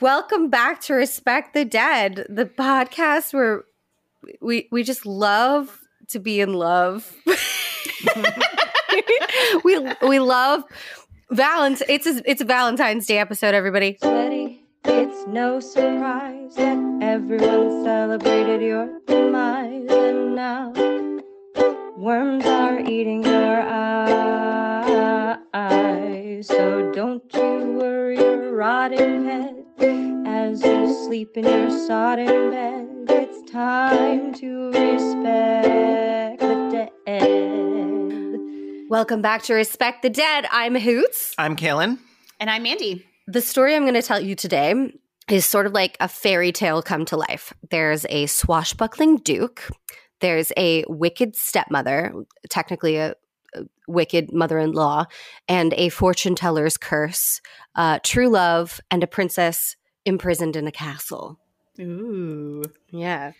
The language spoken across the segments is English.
Welcome back to Respect the Dead, the podcast where we we just love to be in love. we we love Valentine's. It's a, it's a Valentine's Day episode, everybody. Betty, it's no surprise that everyone celebrated your demise, and now worms are eating your eyes. So don't you worry your rotting head as you sleep in your sodden bed. It's time to respect the dead. Welcome back to Respect the Dead. I'm Hoots. I'm Caelan. And I'm Mandy. The story I'm going to tell you today is sort of like a fairy tale come to life. There's a swashbuckling duke. There's a wicked stepmother, technically a, a wicked mother-in-law, and a fortune teller's curse, uh, true love, and a princess imprisoned in a castle. Ooh. Yeah,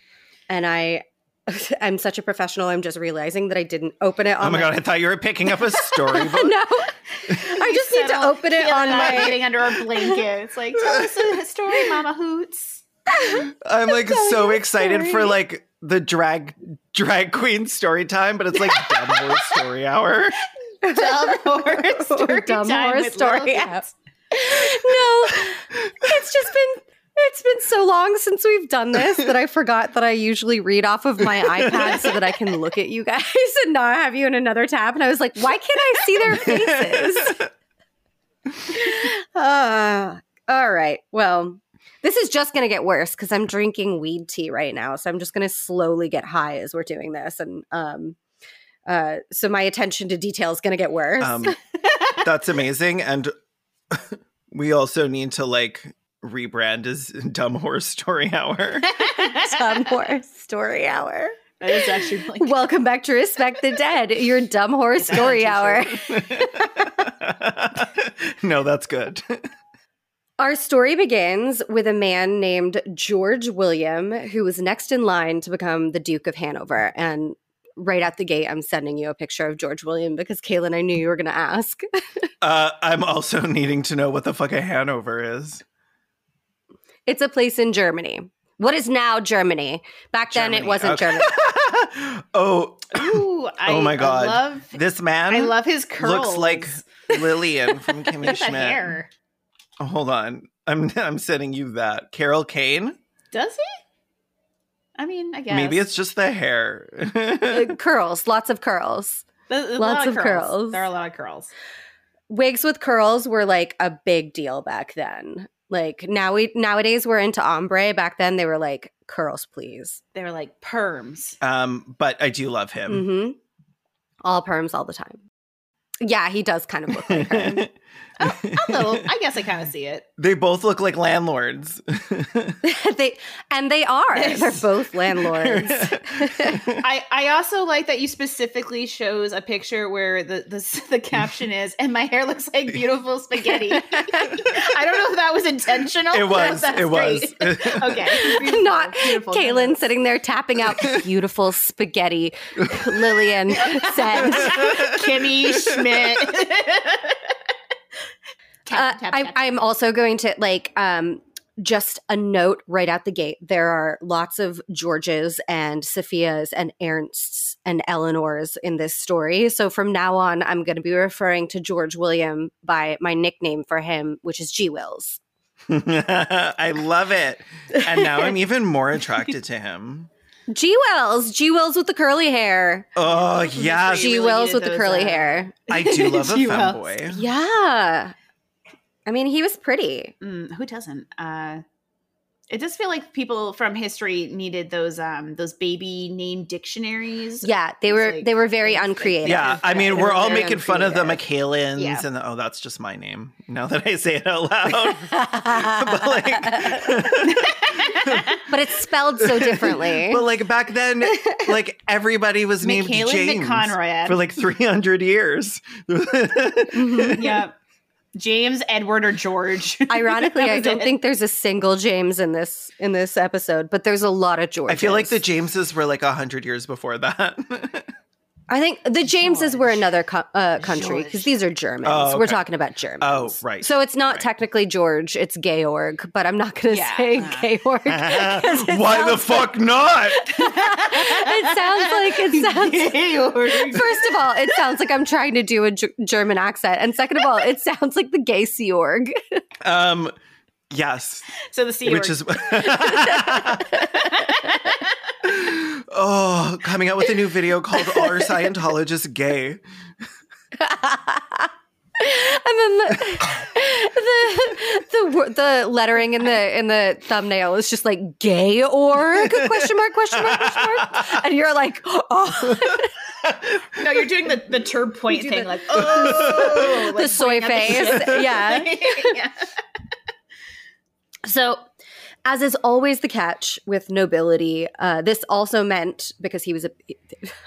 and I. I'm such a professional. I'm just realizing that I didn't open it on Oh my god, I thought you were picking up a storybook. no, I just need to open it on my getting under our blanket. It's like tell us a story, Mama Hoots. I'm like so you a excited for like the drag drag queen story time, but it's like dumb horse story hour. Dumb horror story Dumb time horror with story Lil hour. No, it's just been it's been so long since we've done this that I forgot that I usually read off of my iPad so that I can look at you guys and not have you in another tab. And I was like, why can't I see their faces? uh, all right. Well, this is just going to get worse because I'm drinking weed tea right now. So I'm just going to slowly get high as we're doing this. And um, uh, so my attention to detail is going to get worse. Um, that's amazing, and we also need to like rebrand as dumb horse story hour. Dumb horse story hour. That is actually like Welcome back to Respect the Dead, your dumb horse story hour. no, that's good. Our story begins with a man named George William, who was next in line to become the Duke of Hanover. And right out the gate, I'm sending you a picture of George William because Caelan, I knew you were going to ask. Uh, I'm also needing to know what the fuck a Hanover is. it's a place in Germany. What is now Germany? Back then, it wasn't okay. Germany. oh, Ooh, I, Oh my God. I love this man I love his curls. looks like Lillian from Kimmy Look at Schmidt. Hair. Oh, hold on. I'm I'm sending you that. Carol Kane? Does he? I mean, I guess Maybe it's just the hair. Uh, curls, lots of curls. There's a lots lot of curls. There are a lot of curls. wigs with curls were like a big deal back then. Like now we nowadays we're into ombre. Back then they were like curls, please. They were like perms. um, but I do love him. hmm All perms all the time. Yeah, he does kind of look like her. A little. I guess I kind of see it. they both look like landlords. they and they are. They're both landlords. I, I also like that you specifically shows a picture where the, the the caption is, and my hair looks like beautiful spaghetti. I don't know if that was intentional. it was. that's It was. okay, beautiful, Not beautiful. Caelan sitting there tapping out beautiful spaghetti. Lillian sent. Kimmy Schmidt. Uh, Tap, tap, I, tap. I'm also going to like um, just a note right out the gate. There are lots of Georges and Sophias and Ernsts and Eleanors in this story. So from now on, I'm going to be referring to George William by my nickname for him, which is G Wills. I love it. And now I'm even more attracted to him. G Wills, G Wills with the curly hair. Oh, yeah, You G really Wills with the curly uh, hair. I do love a She femboy. Yeah. I mean, he was pretty. Mm, who doesn't? Uh, it does feel like people from history needed those um those baby name dictionaries. Yeah, they were like- they were very uncreative. Yeah, I mean, They we're were all very making fun of the uncreative. Yeah. and the, oh, that's just my name. Now that I say it out loud, but like, but it's spelled so differently. but like back then, like everybody was named Michaela James McConrad. for like three hundred years. Mhm. yeah. James, Edward, or George. Ironically, I don't it. think there's a single James in this in this episode, but there's a lot of Georges. I feel like the Jameses were like a hundred years before that. I think the Jameses were another co- uh, country because these are Germans. Oh, We're talking about Germans. Oh, right. So it's not Right. technically George, it's Georg, but I'm not going to Yeah. say Uh. Georg. 'cause it Why the sounds- fuck not? It sounds like it sounds. First of all, it sounds like I'm trying to do a G- German accent, and second of all, it sounds like the gay Georg. Um, yes, so the C which is. Oh, coming out with a new video called "Are Scientologists Gay?" And then the the the, the lettering in the in the thumbnail is just like gay org question mark question mark question mark, and you're like, oh, no, you're doing the the turb point thing, the- like oh, The like soy face, the- yeah. yeah. So, as is always the catch with nobility, uh, this also meant because he was a.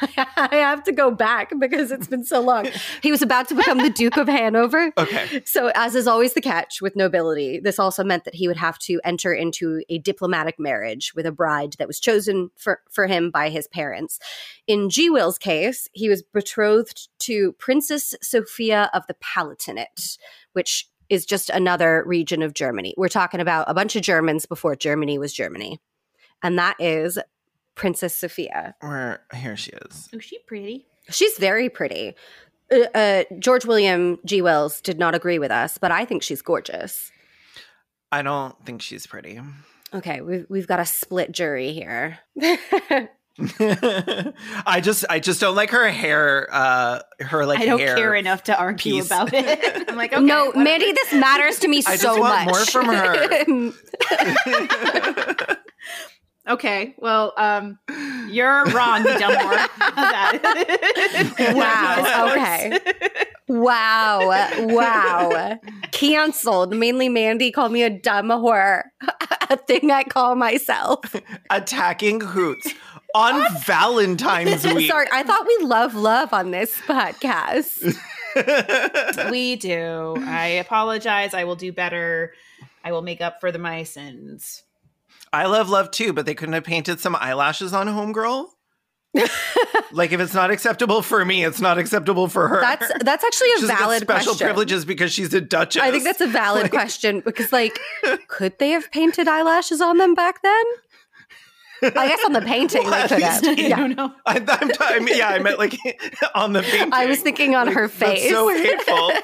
I have to go back because it's been so long. He was about to become the Duke of Hanover. Okay. So, as is always the catch with nobility, this also meant that he would have to enter into a diplomatic marriage with a bride that was chosen for, for him by his parents. In G. Will's case, he was betrothed to Princess Sophia of the Palatinate, which is just another region of Germany. We're talking about a bunch of Germans before Germany was Germany. And that is Princess Sophia. Where here she is. Oh, she pretty. She's very pretty. Uh, uh, George William G. Wills did not agree with us, but I think she's gorgeous. I don't think she's pretty. Okay, we've we've got a split jury here. I just I just don't like her hair uh her like I don't hair. care enough to argue piece. about it. I'm like, okay, no, whatever. Mandy, this matters to me I just so want much. more from her. Okay, well, um, you're wrong, you dumb whore. How's that? Wow, okay. wow, wow, canceled. Mainly, Mandy called me a dumb whore, a thing I call myself. Attacking hoots on Valentine's week. Sorry, I thought we love love on this podcast. we do. I apologize. I will do better. I will make up for the my sins. I love love too, but they couldn't have painted some eyelashes on Homegirl. like if it's not acceptable for me, it's not acceptable for her. That's that's actually a She's valid special question. privileges because she's a duchess. I think that's a valid question because, like, could they have painted eyelashes on them back then? I guess on the painting Well, they could least- have. I Yeah. don't know. I, I'm, I mean, yeah, I meant like on the painting. I was thinking on Like, her that's face. so hateful.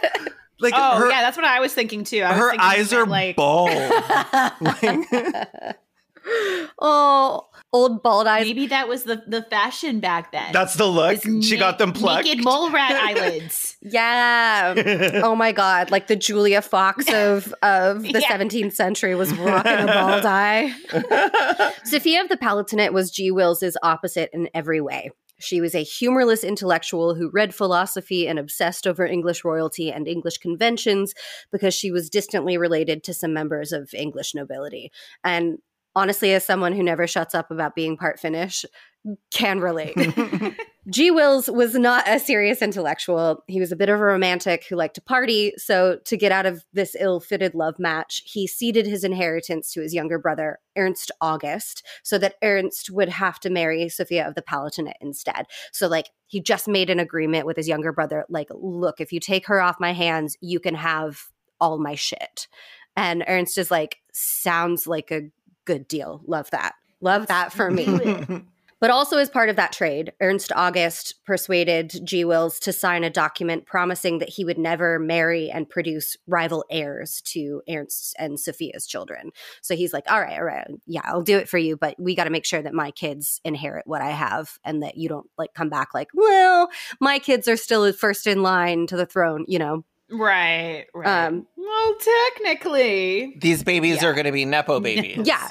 Like Oh, her, yeah, that's what I was thinking too. I her thinking eyes are like bald. Like, oh, old bald eyes. maybe that was the the fashion back then. that's the look. This She na- got them plucked. Naked mole rat eyelids. Yeah. Oh my god, like the Julia Fox of of the Yeah. 17th century was rocking a bald eye. Sophia of the Palatinate was G. Wills's opposite in every way. She was a humorless intellectual who read philosophy and obsessed over English royalty and English conventions because she was distantly related to some members of English nobility. And honestly, as someone who never shuts up about being part Finnish, can relate. G. Wills was not a serious intellectual. He was a bit of a romantic who liked to party. So, to get out of this ill fitted love match, he ceded his inheritance to his younger brother, Ernst August, so that Ernst would have to marry Sophia of the Palatinate instead. So, like, he just made an agreement with his younger brother like, look, if you take her off my hands, you can have all my shit. And Ernst is like, sounds like a good deal. Love that. Love that for me. But also, as part of that trade, Ernst August persuaded G. Wills to sign a document promising that he would never marry and produce rival heirs to Ernst's and Sophia's children. So he's like, all right, all right, yeah, I'll do it for you, but we got to make sure that my kids inherit what I have and that you don't like come back like, well, my kids are still first in line to the throne, you know? Right, right. Um, well, technically. These babies Yeah. are going to be nepo babies. Yeah.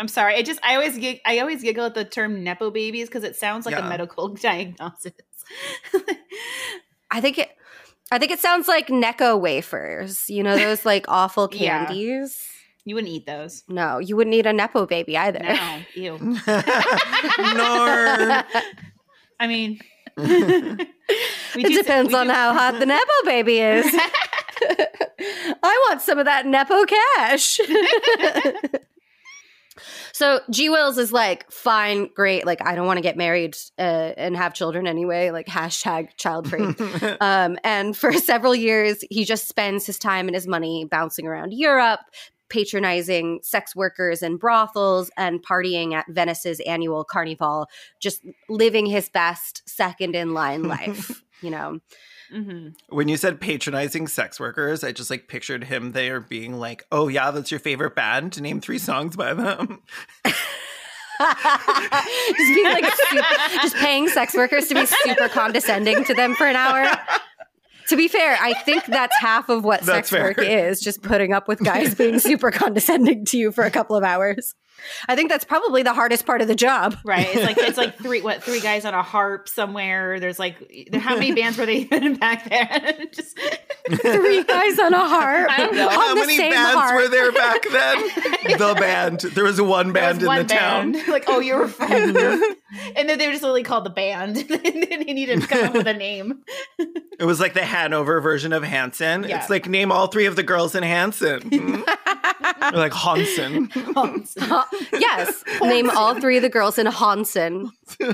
I'm sorry. I just I always gig, I always giggle at the term nepo babies because it sounds like Yeah. a medical diagnosis. I think it. I think it sounds like Necco wafers, you know, those like awful Yeah. candies. you wouldn't eat those. No, you wouldn't eat a Nepo baby either. No. Ew. Nor. I mean it depends we on do- how hot the Nepo baby is. I want some of that Nepo cash. So G Wills is like, fine, great. Like, I don't want to get married uh, and have children anyway. Like, hashtag child free. um, and for several years, he just spends his time and his money bouncing around Europe, patronizing sex workers and brothels, and partying at Venice's annual carnival, just living his best second in line life. You know, hmm when you said patronizing sex workers, I just like pictured him there being like, "Oh yeah, that's your favorite band. Name three songs by them." just being like, super, just paying sex workers to be super condescending to them for an hour. To be fair, I think that's half of what That's sex work is just putting up with guys being super condescending to you for a couple of hours. I think that's probably the hardest part of the job. Right. It's like it's like three what three guys on a harp somewhere. There's like how many bands were they even back then? Just Three guys on a harp. I don't know. How many bands harp. were there back then? the band. There was one there was band in one the town. Like, oh, you were from and then they were just literally called the band. and then they needed to come up with a name. It was like the Hanover version of Hanson. Yeah. It's like name all three of the girls in Hanson. Hmm? Like Hanson. Ha- yes. Name all three of the girls in Hanson.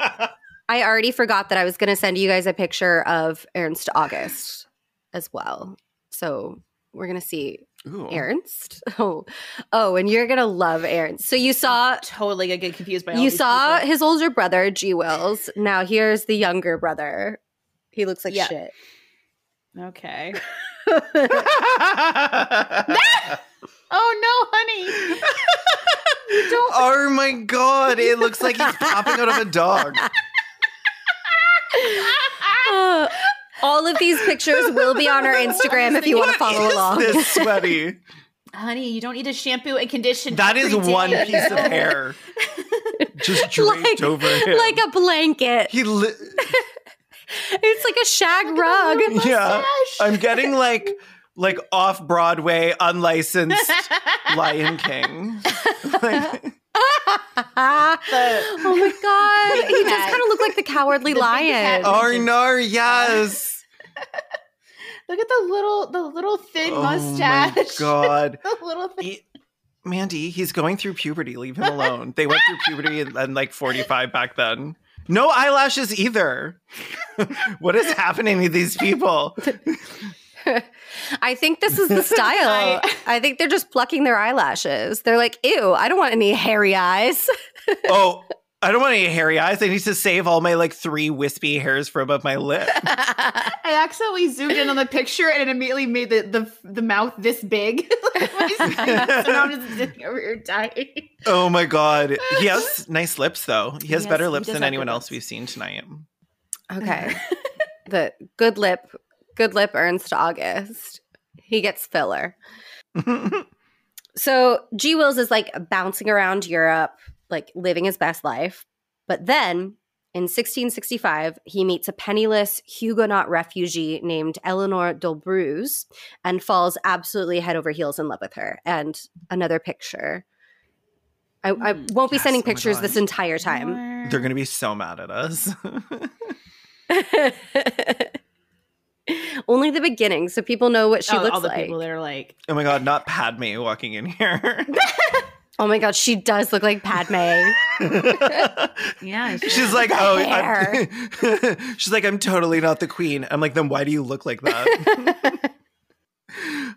I already forgot that I was going to send you guys a picture of Ernst August as well. So we're going to see Ooh. Ernst. Oh, oh, and you're going to love Ernst. So you saw. totally gonna get confused by all You saw people. his older brother, G. Wills. Now here's the younger brother. He looks like Yeah. shit. Okay. Oh no, honey. You don't oh my god, it looks like he's popping out of a dog. Uh, all of these pictures will be on our Instagram if you want to follow What is along. This sweaty. honey, you don't need to shampoo and condition. That is every one day. piece of hair just draped Like- over him. like a blanket. he li- It's like a shag rug. yeah. I'm getting like like off Broadway unlicensed Lion King. Like, oh my god, he does hat. kind of look like the cowardly The lion. oh uh, no, yes. Look at the little, the little thin Oh mustache. my god. the little thing. He- Mandy, he's going through puberty. Leave him alone. They went through puberty and, and like 45 back then. No eyelashes either. what is happening to these people? I think this is the style. I- I think they're just plucking their eyelashes. They're like, ew, I don't want any hairy eyes. Oh, I don't want any hairy eyes. I need to save all my like three wispy hairs from above my lip. I accidentally zoomed in on the picture and it immediately made the the, the mouth this big. Like, so now I'm just sitting over here dying. Oh my god. He has nice lips though. He has Yes, better lips does than anyone else lips. we've seen tonight. okay. the good lip, good lip Ernst August. He gets filler. So G Wills is like bouncing around Europe, like living his best life. But then in 1665, he meets a penniless Huguenot refugee named Eleanor d'Olbreuse and falls absolutely head over heels in love with her. And another picture. I, I Hmm. won't be sending oh pictures God. this entire time. They're gonna be so mad at us. Only the beginning, so people know what she Oh, looks all the like. people that are like, oh my god, not Padme walking in here. oh my god, she does look like Padme. yeah, She's like, oh, I'm, she's like, I'm totally not the queen. I'm like, then why do you look like that?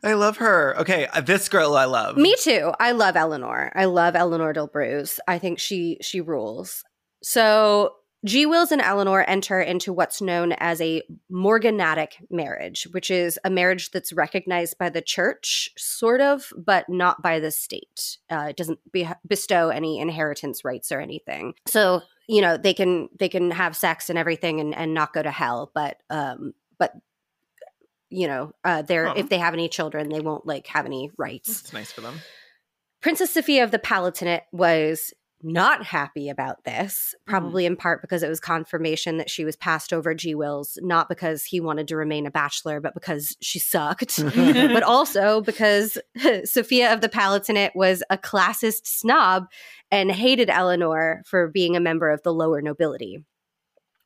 I love her. Okay, uh, this girl I love. Me too. I love Eleanor. I love Eleanor d'Olbreuse. I think she she rules. So G. Wills and Eleanor enter into what's known as a morganatic marriage, which is a marriage that's recognized by the church, sort of, but not by the state. Uh, it doesn't be- bestow any inheritance rights or anything. So you know they can they can have sex and everything and, and not go to hell, but um, but you know uh, they're if they have any children, they won't like have any rights. It's nice for them. Princess Sophia of the Palatinate was not happy about this, mm-hmm. probably in part because it was confirmation that she was passed over G. Wills, not because he wanted to remain a bachelor, but because she sucked. but also because Sophia of the Palatinate was a classist snob and hated Eleanor for being a member of the lower nobility.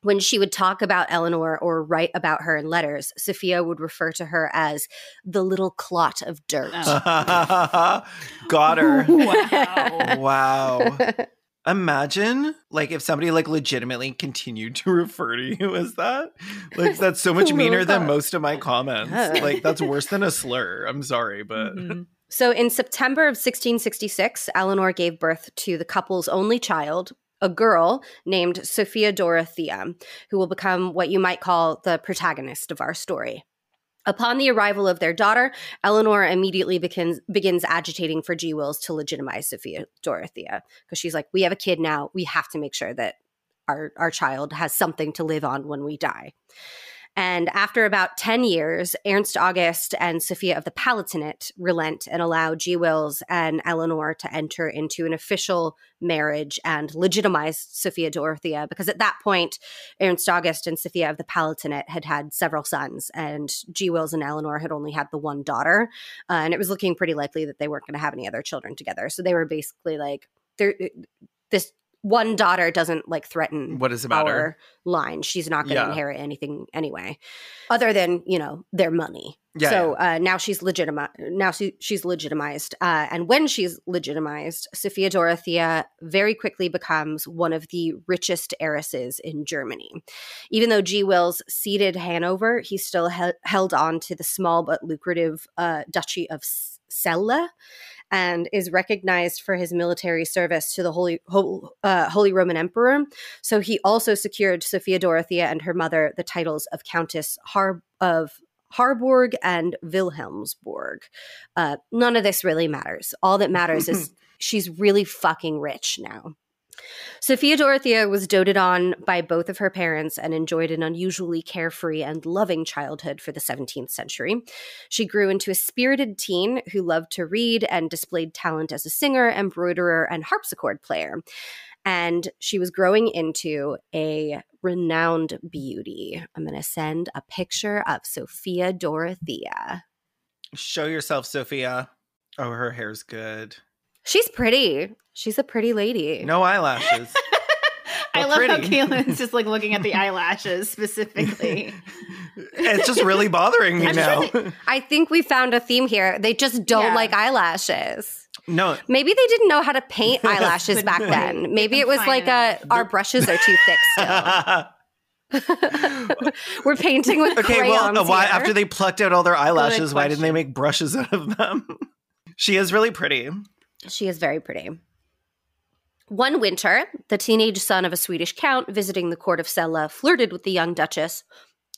When she would talk about Eleanor or write about her in letters, Sophia would refer to her as the little clot of dirt. Oh. Got her. Wow. Wow. Imagine like if somebody like legitimately continued to refer to you as that. Like that's so much meaner than most of my comments. Yeah. Like that's worse than a slur. I'm sorry, but Mhm. So in September of 1666, Eleanor gave birth to the couple's only child, a girl named Sophia Dorothea, who will become what you might call the protagonist of our story. Upon the arrival of their daughter, Eleanor immediately begins begins agitating for G. Wills to legitimize Sophia Dorothea because she's like, "We have a kid now. We have to make sure that our our child has something to live on when we die." And after about 10 years, Ernst August and Sophia of the Palatinate relent and allow G. Wills and Eleanor to enter into an official marriage and legitimize Sophia Dorothea because at that point, Ernst August and Sophia of the Palatinate had had several sons, and G. Wills and Eleanor had only had the one daughter. Uh, and it was looking pretty likely that they weren't going to have any other children together. So they were basically like, there, this one daughter doesn't like threaten what does it matter? our line. She's not going to Yeah. inherit anything anyway, other than you know their money. Yeah, so Uh, now she's legitimate. Now she, she's legitimized, uh, and when she's legitimized, Sophia Dorothea very quickly becomes one of the richest heiresses in Germany. Even though G. Wills ceded Hanover, he still hel- held on to the small but lucrative uh, Duchy of S- Celle and is recognized for his military service to the Holy Hol- uh, Holy Roman Emperor. So he also secured Sophia Dorothea and her mother the titles of Countess Har- of Harburg and Wilhelmsburg. Uh, none of this really matters. All that matters is she's really fucking rich now. Sophia Dorothea was doted on by both of her parents and enjoyed an unusually carefree and loving childhood for the 17th century. She grew into a spirited teen who loved to read and displayed talent as a singer, embroiderer, and harpsichord player. And she was growing into a renowned beauty. I'm going to send a picture of Sophia Dorothea. Show yourself, Sophia. Oh, her hair's good. She's pretty. She's a pretty lady. No eyelashes. I Well, love how pretty. Caelan's just like looking at the eyelashes specifically. it's just really bothering me I'm now. sure I think we found a theme here. They just don't Yeah. like eyelashes. no, Maybe they didn't know how to paint eyelashes back Couldn't then. Maybe it was like a our brushes are too thick still. We're painting with okay, crayons. well, uh, why here. after they plucked out all their eyelashes, why didn't they make brushes out of them? she is really pretty. She is very pretty. One winter, the teenage son of a Swedish count visiting the court of Celle flirted with the young duchess,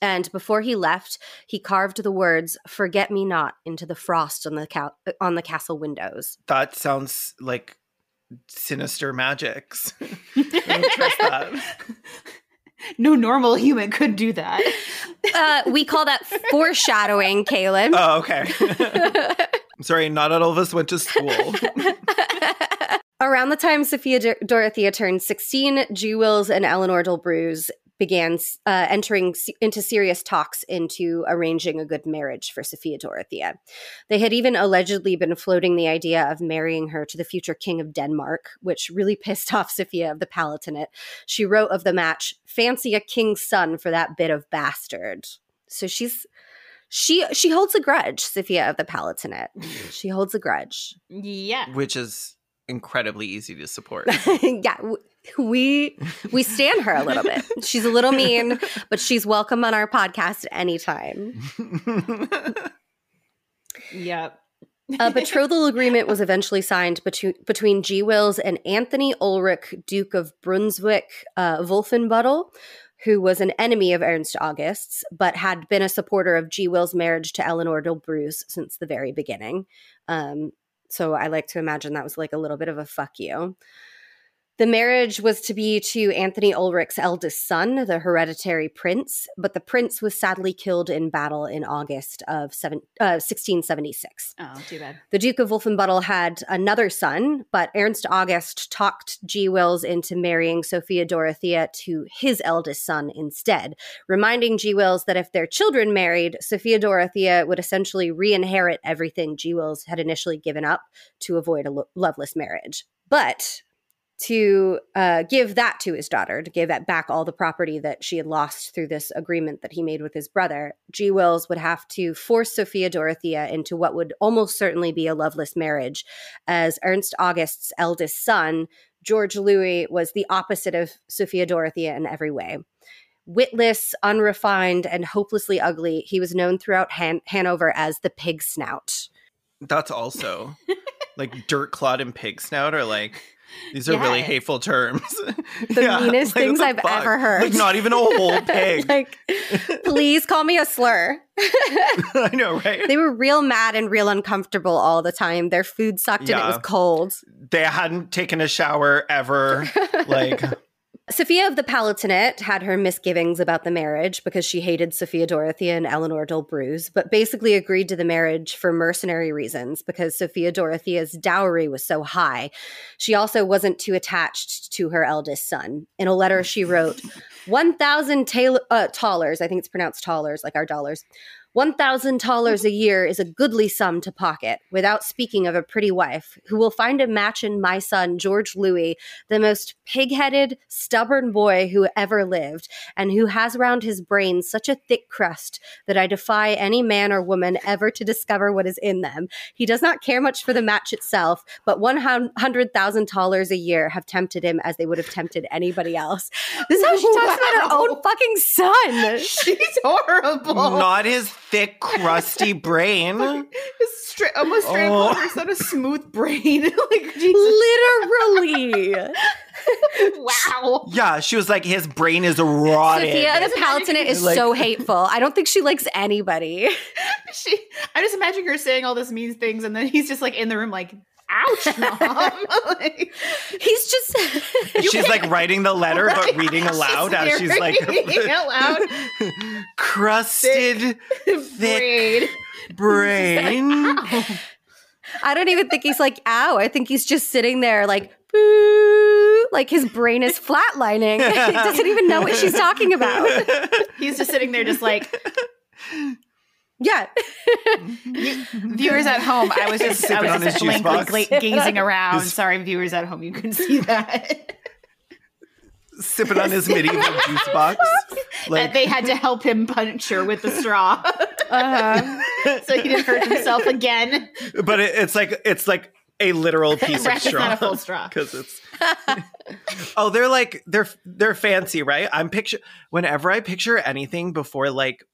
and before he left, he carved the words "Forget me not" into the frost on the ca- on the castle windows. That sounds like sinister magics. Trust that. no normal human could do that. Uh, we call that foreshadowing, Caelan. Oh, okay. I'm sorry, not all of us went to school. Around the time Sophia Dor- Dorothea turned 16, G. Wills and Eleanor d'Olbreuse began uh, entering into serious talks into arranging a good marriage for Sophia Dorothea. They had even allegedly been floating the idea of marrying her to the future king of Denmark, which really pissed off Sophia of the Palatinate. She wrote of the match, "Fancy a king's son for that bit of bastard." So she's she she holds a grudge, Sophia of the Palatinate. She holds a grudge. Yeah. Which is incredibly easy to support. yeah, we we stand her a little bit. She's a little mean, but she's welcome on our podcast anytime. Yep. A betrothal agreement was eventually signed between between G. Wills and Anthony Ulrich, Duke of Brunswick, uh, Wolfenbüttel, who was an enemy of Ernst August's, but had been a supporter of G. Will's marriage to Eleanor d'Olbreuse since the very beginning. Um, so I like to imagine that was like a little bit of a fuck you. The marriage was to be to Anthony Ulrich's eldest son, the hereditary prince, but the prince was sadly killed in battle in August of seven, uh, 1676. Oh, too bad. The Duke of Wolfenbüttel had another son, but Ernst August talked G. Wills into marrying Sophia Dorothea to his eldest son instead, reminding G. Wills that if their children married, Sophia Dorothea would essentially re inherit everything G. Wills had initially given up to avoid a lo- loveless marriage. But to uh, give that to his daughter, to give back all the property that she had lost through this agreement that he made with his brother, G. Wills would have to force Sophia Dorothea into what would almost certainly be a loveless marriage, as Ernst August's eldest son, George Louis, was the opposite of Sophia Dorothea in every way. Witless, unrefined, and hopelessly ugly, he was known throughout Han- Hanover as the pig snout. That's also like dirt clod and pig snout are like these are really hateful terms. The meanest like, things I've fuck? ever heard. Like not even a whole pig. like, please call me a slur. I know, right? they were real mad and real uncomfortable all the time. Their food sucked and it was cold. They hadn't taken a shower ever. Like Sophia of the Palatinate had her misgivings about the marriage because she hated Sophia Dorothea and Eleanor d'Olbreuse, but basically agreed to the marriage for mercenary reasons because Sophia Dorothea's dowry was so high. She also wasn't too attached to her eldest son. In a letter, she wrote, 1,000 tal- uh, thalers, I think it's pronounced thalers, like our dollars. 1,000 thalers a year is a goodly sum to pocket, without speaking of a pretty wife, who will find a match in my son, George Louis, the most pig headed, stubborn boy who ever lived, and who has round his brain such a thick crust that I defy any man or woman ever to discover what is in them. He does not care much for the match itself, but 100,000 dollars a year have tempted him as they would have tempted anybody else. This is how she talks about her own fucking son. She's horrible. not his thick, crusty brain. It's stra- almost straight Oh. up her son a smooth brain. like Literally. wow. Yeah, she was like, his brain is rotted. Sophia the Just Palatinate is like- so hateful. I don't think she likes anybody. She I'm just imagining her saying all this mean things and then he's just like in the room like ouch mom. like, He's just She's like writing the letter but reading aloud She's as she's like reading out loud. crusted thick brain. brain. I don't even think he's like, ow. I think he's just sitting there like, boo. Like his brain is flatlining. he doesn't even know what she's talking about. He's just sitting there just like Yeah. viewers at home. I was just I Sipping on was just blankly gla- gazing around. His- Sorry, viewers at home, you couldn't see that. Sipping on his medieval juice box. that Like they had to help him puncture with the straw, Uh-huh. so he didn't hurt himself again. but it, it's like it's like a literal piece Right, of it's not a straw full straw. because it's oh they're like they're they're fancy right i'm picture whenever i picture anything before like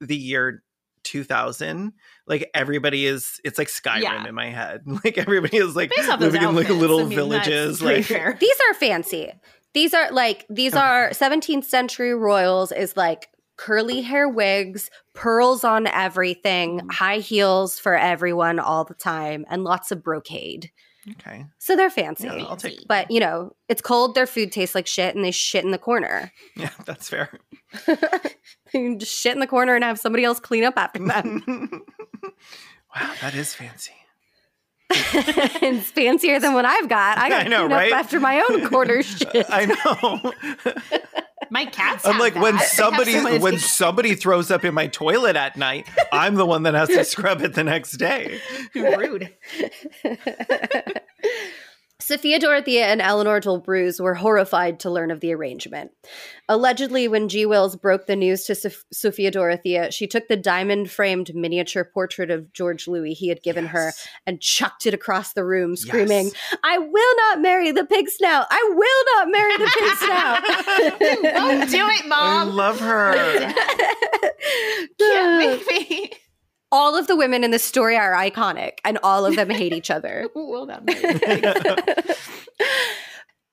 the year 2000 like everybody is it's like skyrim Yeah. in my head like everybody is like Based living in like little I mean, villages like fair. These are fancy. These are like, these Okay. are 17th century royals is like curly hair wigs, pearls on everything, Mm. high heels for everyone all the time, and lots of brocade. okay So they're fancy. yeah, i'll take But you know, it's cold. Their food tastes like shit, and they shit in the corner. yeah that's fair you can just shit in the corner and have somebody else clean up after them. wow that is fancy it's fancier than what I've got. I got I know, clean up right? after my own corner shit. i know My cats. I'm have like when that. They have somebody someone when take- somebody throws up in my toilet at night, I'm the one that has to scrub it the next day. rude. Sophia Dorothea and Eleanor d'Olbreuse were horrified to learn of the arrangement. Allegedly, when G. Wills broke the news to Soph- Sophia Dorothea, she took the diamond framed miniature portrait of George Louis he had given her and chucked it across the room, screaming, Yes. I will not marry the pig snout! I will not marry the pig snout! Don't do it, Mom. I love her. Can't make me. All of the women in the story are iconic and all of them hate each other. Not marry.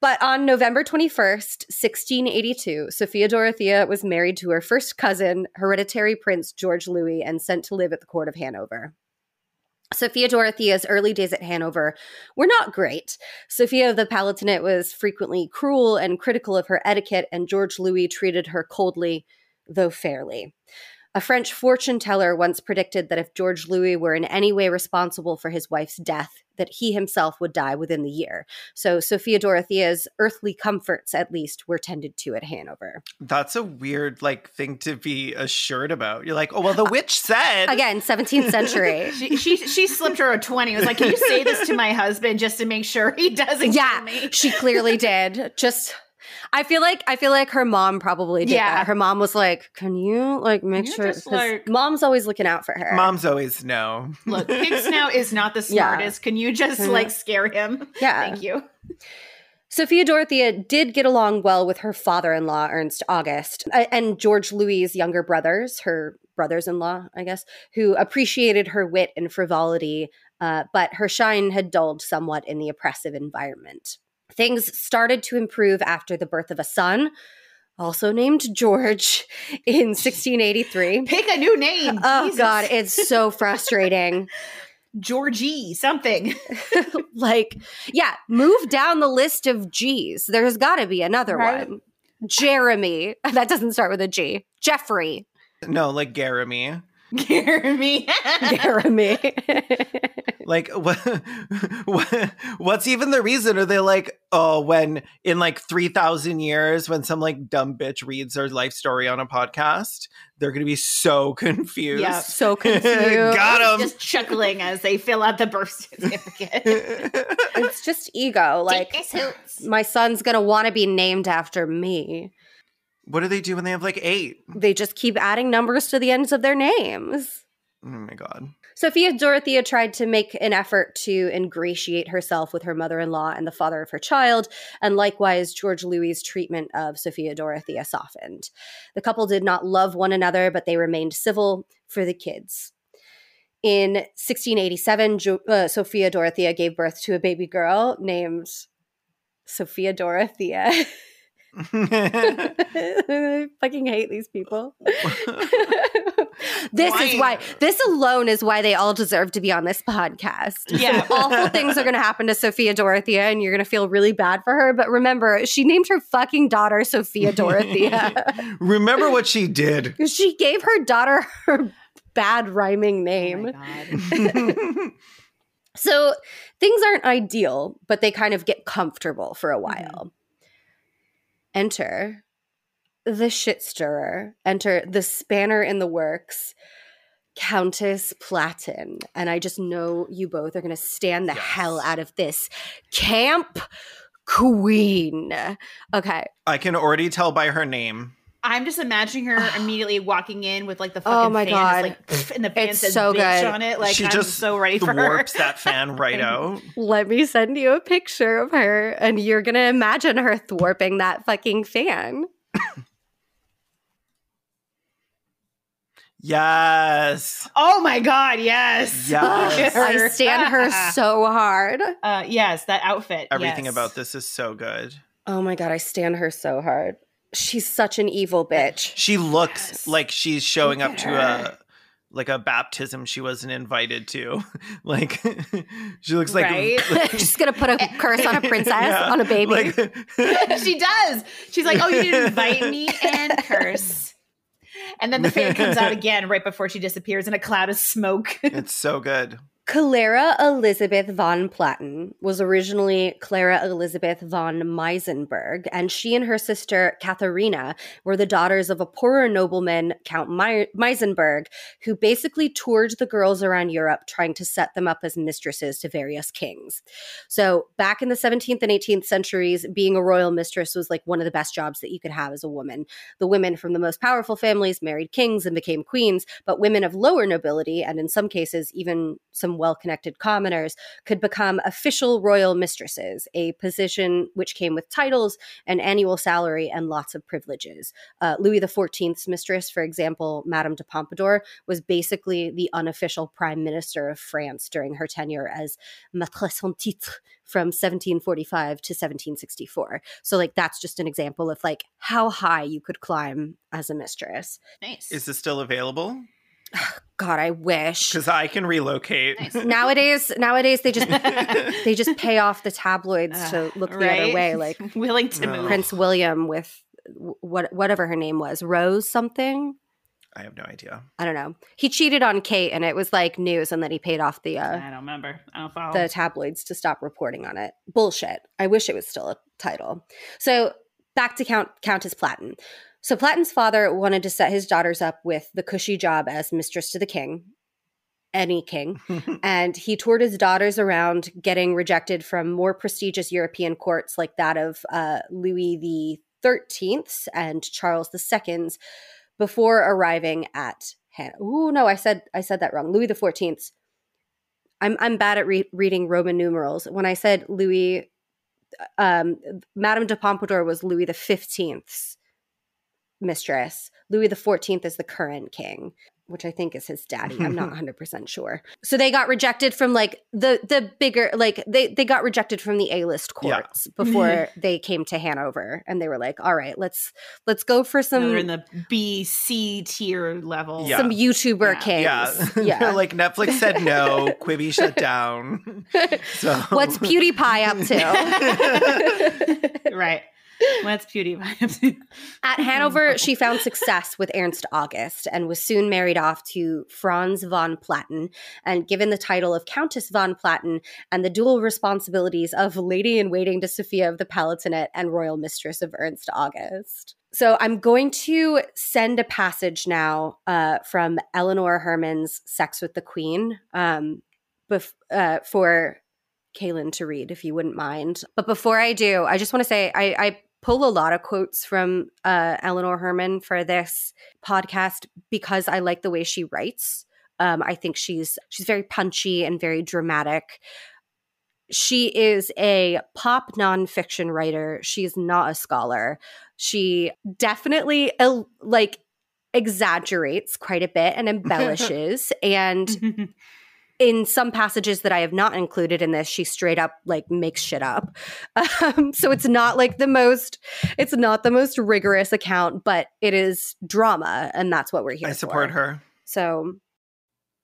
But on November 21st, 1682, Sophia Dorothea was married to her first cousin, hereditary Prince George Louis, and sent to live at the court of Hanover. Sophia Dorothea's early days at Hanover were not great. Sophia of the Palatinate was frequently cruel and critical of her etiquette, and George Louis treated her coldly, though fairly. A French fortune teller once predicted that if George Louis were in any way responsible for his wife's death, that he himself would die within the year. So Sophia Dorothea's earthly comforts, at least, were tended to at Hanover. That's a weird like thing to be assured about. You're like, oh well, the witch said Again, 17th century. She, she she slipped her a twenty. It was like, can you say this to my husband just to make sure he doesn't yeah, kill me? she clearly did. Just I feel like I feel like her mom probably did Yeah. that. Her mom was like, "Can you like make you sure?" just, 'cause like- mom's always looking out for her. Moms always no. Look, Pig Snout is not the Yeah. smartest. Can you just like scare him? Yeah. Thank you. Sophia Dorothea did get along well with her father-in-law Ernst August and George Louis's younger brothers, her brothers-in-law, I guess, who appreciated her wit and frivolity, uh, but her shine had dulled somewhat in the oppressive environment. Things started to improve after the birth of a son, also named George, in 1683. Pick a new name. Oh Jesus. God, it's so frustrating. Georgie something. like, yeah, move down the list of G's. There's got to be another Right. one. Jeremy. That doesn't start with a G. Jeffrey. No, like Garamy. Jeremy. Jeremy. Like what, what? What's even the reason? Are they like, oh, when in like three thousand years, when some like dumb bitch reads their life story on a podcast, they're gonna be so confused. Yeah. so confused. Got him. Just chuckling as they fill out the birth certificate. it's just ego. Like, my son's going to want to be named after me. What do they do when they have like eight? They just keep adding numbers to the ends of their names. Oh my god. Sophia Dorothea tried to make an effort to ingratiate herself with her mother in law and the father of her child, and likewise, George Louis's treatment of Sophia Dorothea softened. The couple did not love one another, but they remained civil for the kids. In 1687, jo- uh, Sophia Dorothea gave birth to a baby girl named Sophia Dorothea. I fucking hate these people. this is why this alone is why they all deserve to be on this podcast. Yeah. Awful things are going to happen to Sophia Dorothea and you're going to feel really bad for her, but remember, she named her fucking daughter Sophia Dorothea. Remember what she did. she gave her daughter her bad rhyming Oh name. my God. So things aren't ideal, but they kind of get comfortable for a Mm-hmm. Enter the shit stirrer. Enter the spanner in the works, Countess Platen. And I just know you both are going to stand the Yes. hell out of this camp queen. Okay. I can already tell by her name. I'm just imagining her immediately walking in with like the fucking Oh fucking my fan God. is like pff, and the fan It's says so bitch good. on it. Like she I'm just so ready for her. thwarps that fan right out. Let me send you a picture of her, and you're going to imagine her thwarping that fucking fan. Yes. Oh my god, yes. Yes. I stand her so hard. Uh, yes, that outfit. Everything yes. about this is so good. Oh my god, I stand her so hard. She's such an evil bitch. She looks Yes. like she's showing Look up to a like a baptism she wasn't invited to. like she looks like Right? She's gonna put a curse on a princess, Yeah, on a baby. like- she does. She's like, "Oh, you didn't invite me," and curse. And then the fan comes out again right before she disappears in a cloud of smoke. it's so good. Clara Elizabeth von Platen was originally Clara Elizabeth von Meisenberg, and she and her sister Katharina were the daughters of a poorer nobleman, Count Mei- Meisenberg, who basically toured the girls around Europe trying to set them up as mistresses to various kings. So, back in the 17th and 18th centuries, being a royal mistress was like one of the best jobs that you could have as a woman. The women from the most powerful families married kings and became queens, but women of lower nobility, and in some cases, even some well connected commoners, could become official royal mistresses, a position which came with titles, an annual salary, and lots of privileges. Uh, Louis XIV's mistress, for example, Madame de Pompadour, was basically the unofficial prime minister of France during her tenure as maîtresse en titre from 1745 to 1764. So, like, that's just an example of like how high you could climb as a mistress. nice. Is this still available? God, I wish. Because I can relocate. Nice. nowadays, nowadays they just they just pay off the tabloids to look the other way, like willing to No. move. Prince William with what whatever her name was, Rose something. I have no idea. I don't know. He cheated on Kate, and it was like news, and then he paid off the uh, I don't remember. I don't follow. the tabloids to stop reporting on it. Bullshit. I wish it was still a title. So back to Count Countess Platen. So Platen's father wanted to set his daughters up with the cushy job as mistress to the king, any king, and he toured his daughters around, getting rejected from more prestigious European courts like that of uh, Louis the Thirteenth and Charles the Second's, before arriving at. Han- Ooh, no, I said I said that wrong. Louis the Fourteenth. I'm I'm bad at re- reading Roman numerals. When I said Louis, um, Madame de Pompadour was Louis the Fifteenth's mistress. Louis the Fourteenth is the current king, which I think is his daddy. I'm not 100 percent sure. So they got rejected from like the the bigger like they they got rejected from the A list Yeah. courts before they came to Hanover, and they were like, all right, let's let's go for So some they're in the B C tier level. Yeah. some YouTuber Yeah. kings. Yeah. Yeah. like Netflix said no, Quibi shut down. So What's PewDiePie up to? right. What's PewDiePie? At Hanover, she found success with Ernst August and was soon married off to Franz von Platen and given the title of Countess von Platen and the dual responsibilities of lady in waiting to Sophia of the Palatinate and royal mistress of Ernst August. So I'm going to send a passage now uh, from Eleanor Herman's Sex with the Queen um, bef- uh, for Caelan to read, if you wouldn't mind. But before I do, I just want to say I, I pull a lot of quotes from uh, Eleanor Herman for this podcast because I like the way she writes. Um, I think she's she's very punchy and very dramatic. She is a pop nonfiction writer. She's not a scholar. She definitely uh, like exaggerates quite a bit and embellishes and in some passages that I have not included in this, she straight up like makes shit up. Um, so it's not like the most, it's not the most rigorous account, but it is drama, and that's what we're here. I support for. her. So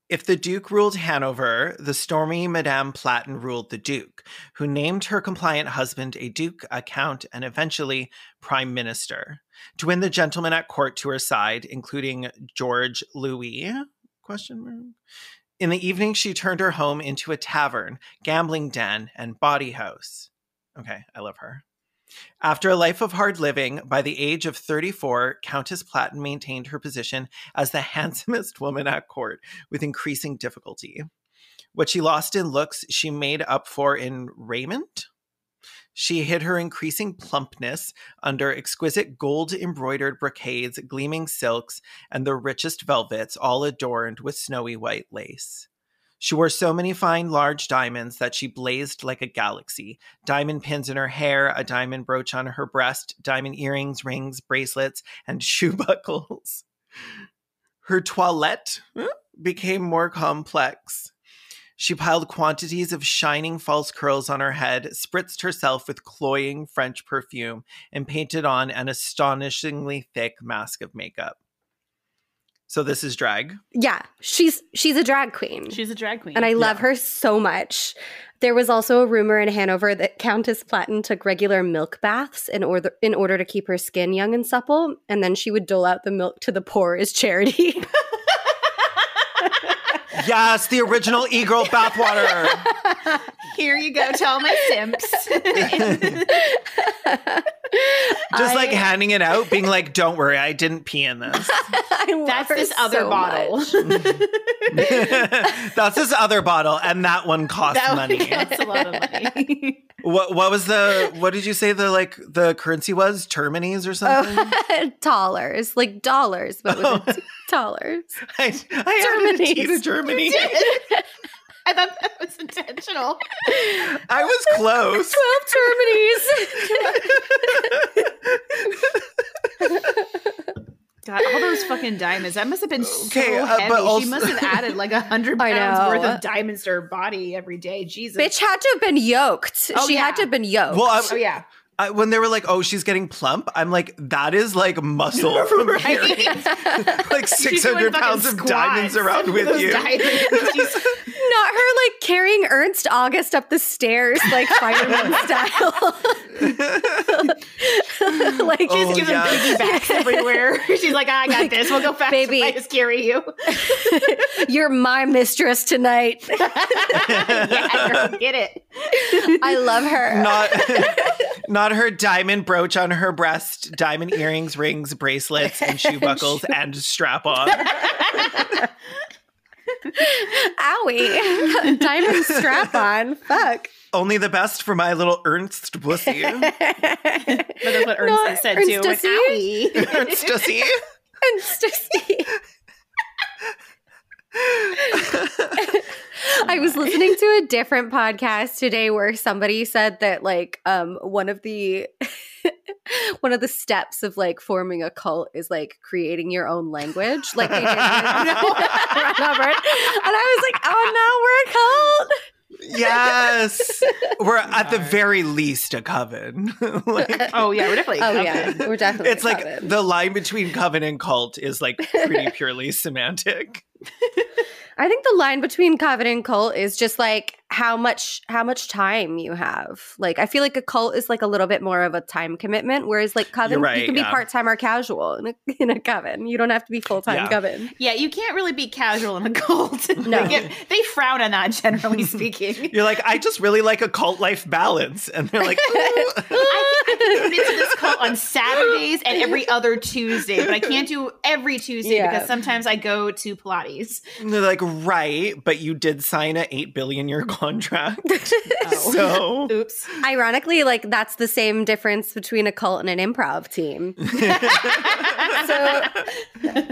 If the Duke ruled Hanover, the stormy Madame Platen ruled the Duke, who named her compliant husband a Duke, a Count, and eventually Prime Minister. To win the gentlemen at court to her side, including George Louis? Question mark. In the evening, she turned her home into a tavern, gambling den, and body house. Okay, I love her. After a life of hard living, by the age of 34, Countess Platen maintained her position as the handsomest woman at court with increasing difficulty. What she lost in looks, she made up for in raiment. She hid her increasing plumpness under exquisite gold embroidered brocades, gleaming silks, and the richest velvets, all adorned with snowy white lace. She wore so many fine, large diamonds that she blazed like a galaxy. Diamond pins in her hair, a diamond brooch on her breast, diamond earrings, rings, bracelets, and shoe buckles. Her toilette hmm, became more complex. She piled quantities of shining false curls on her head, spritzed herself with cloying French perfume, and painted on an astonishingly thick mask of makeup. So this is drag. yeah, she's she's a drag queen. She's a drag queen. and I love Yeah. her so much. There was also a rumor in Hanover that Countess Platen took regular milk baths in order in order to keep her skin young and supple, and then she would dole out the milk to the poor as charity. Yes, the original e-girl bathwater. Here you go. Tell my simps. Just like I- handing it out, being like, "Don't worry, I didn't pee in this." I That's this other so bottle. That's this other bottle, and that one costs that money. That's a lot of money. What what was the what did you say the like the currency was? Terminies or oh, something? Oh, dollars, like dollars, but with Oh. a t- dollars. I, I added a T to Terminies. Germany. I thought that was intentional. I was close. Twelve terminies. God, all those fucking diamonds. That must have been Okay, so uh, heavy. but also- she must have added like a hundred pounds worth of diamonds to her body every day. Jesus. Bitch had to have been yoked. Oh, she yeah. had to have been yoked. Well, Oh yeah. I, when they were like, "Oh, she's getting plump," I'm like, "That is like muscle from Right? carrying like 600 pounds fucking of diamonds around with you." Diamonds. She's Not her like carrying Ernst August up the stairs like fireman style. like Oh, She's giving yeah. piggybacks everywhere. She's like, I got this. We'll go fast. Baby. I just carry you. you're my mistress tonight. yeah, girl, get it. I love her. not not her diamond brooch on her breast, diamond earrings, rings, bracelets, and shoe buckles and strap on. Owie. Diamond strap on. Fuck. Only the best for my little Ernst pussy. But that's what Ernst Not said too. Like, Ernst-a-see. "Owie." Ernst pussy. And Stussy. I was listening to a different podcast today where somebody said that like um one of the one of the steps of like forming a cult is like creating your own language like they did with Ron and I was like oh no we're a cult yes. We're at the very least a coven. like, Oh yeah, we're definitely. oh yeah we're definitely it's like coven. the line between coven and cult is like pretty purely semantic. I think the line between coven and cult is just like how much how much time you have. Like I feel like a cult is like a little bit more of a time commitment, whereas like coven You're right, you can be yeah. part time or casual in a, in a coven. You don't have to be full time Yeah. coven. Yeah, you can't really be casual in a cult. No. they, get- they frown on that, generally speaking. You're like, I just really like a cult life balance. And they're like, I, I can commit to this cult on Saturdays and every other Tuesday, but I can't do every Tuesday Yeah. because sometimes I go to Pilates. And they're like, right, but you did sign a eight billion year contract. So Oops. Ironically, like that's the same difference between a cult and an improv team. so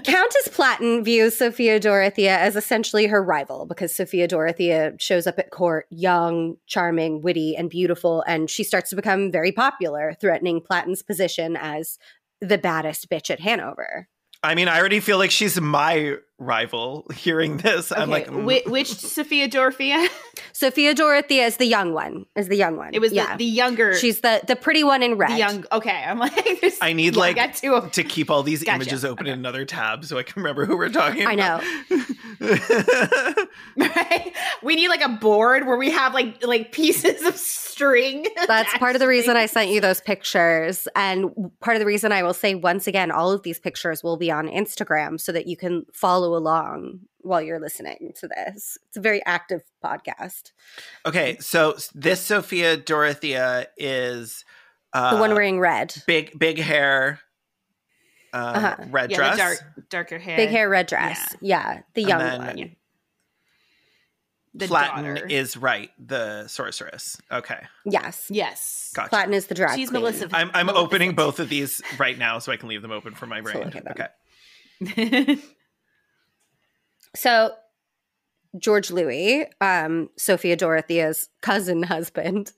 Countess Platen views Sophia Dorothea as essentially her rival because Sophia Dorothea shows up at court young, charming, witty, and beautiful, and she starts to become very popular, threatening Platten's position as the baddest bitch at Hanover. I mean, I already feel like she's my rival hearing this. I'm like, mm, whi- which Sophia Dorothea? Sophia Dorothea is the young one. Is the young one. It was yeah. the, the younger. She's the the pretty one in red. the young. Okay, I'm like. I need yeah, like got two of to keep all these Gotcha. images open in another tab so I can remember who we're talking about. I about. know. Right? We need like a board where we have like like pieces of string. That's part of the reason I sent you those pictures. And part of the reason I will say once again, all of these pictures will be on Instagram so that you can follow along while you're listening to this. It's a very active podcast. okay, so this Sophia Dorothea is uh, The one wearing red. big, big hair, um, Uh-huh. red Yeah, dress. the dark darker hair. Big hair, red dress. Yeah, the And young then- one. Yeah. The Flatten daughter. is right, the sorceress. Okay, Yes. yes. gotcha. Platen is the drag She's queen. Melissa. I'm I'm Maleficent. opening both of these right now so I can leave them open for my So brain. look. Okay. So George Louis, um, Sophia Dorothea's cousin husband,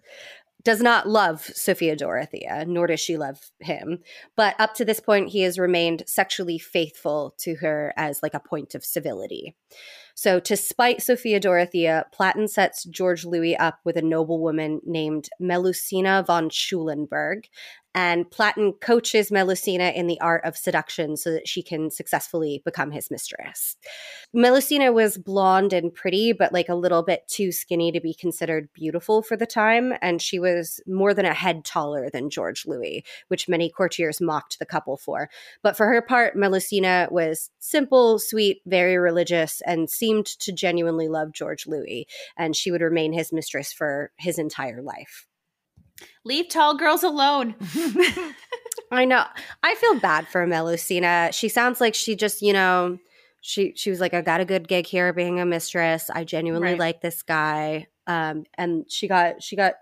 does not love Sophia Dorothea, nor does she love him. But up to this point, he has remained sexually faithful to her as like a point of civility. So, to spite Sophia Dorothea, Platen sets George Louis up with a noblewoman named Melusina von Schulenburg. And Platen coaches Melusina in the art of seduction so that she can successfully become his mistress. Melusina was blonde and pretty, but like a little bit too skinny to be considered beautiful for the time. And she was more than a head taller than George Louis, which many courtiers mocked the couple for. But for her part, Melusina was simple, sweet, very religious, and seemed to genuinely love George Louis. And she would remain his mistress for his entire life. Leave tall girls alone. I know. I feel bad for Melusina. She sounds like she just, you know, she she was like, I got a good gig here being a mistress. I genuinely Right. like this guy. Um, and she got she got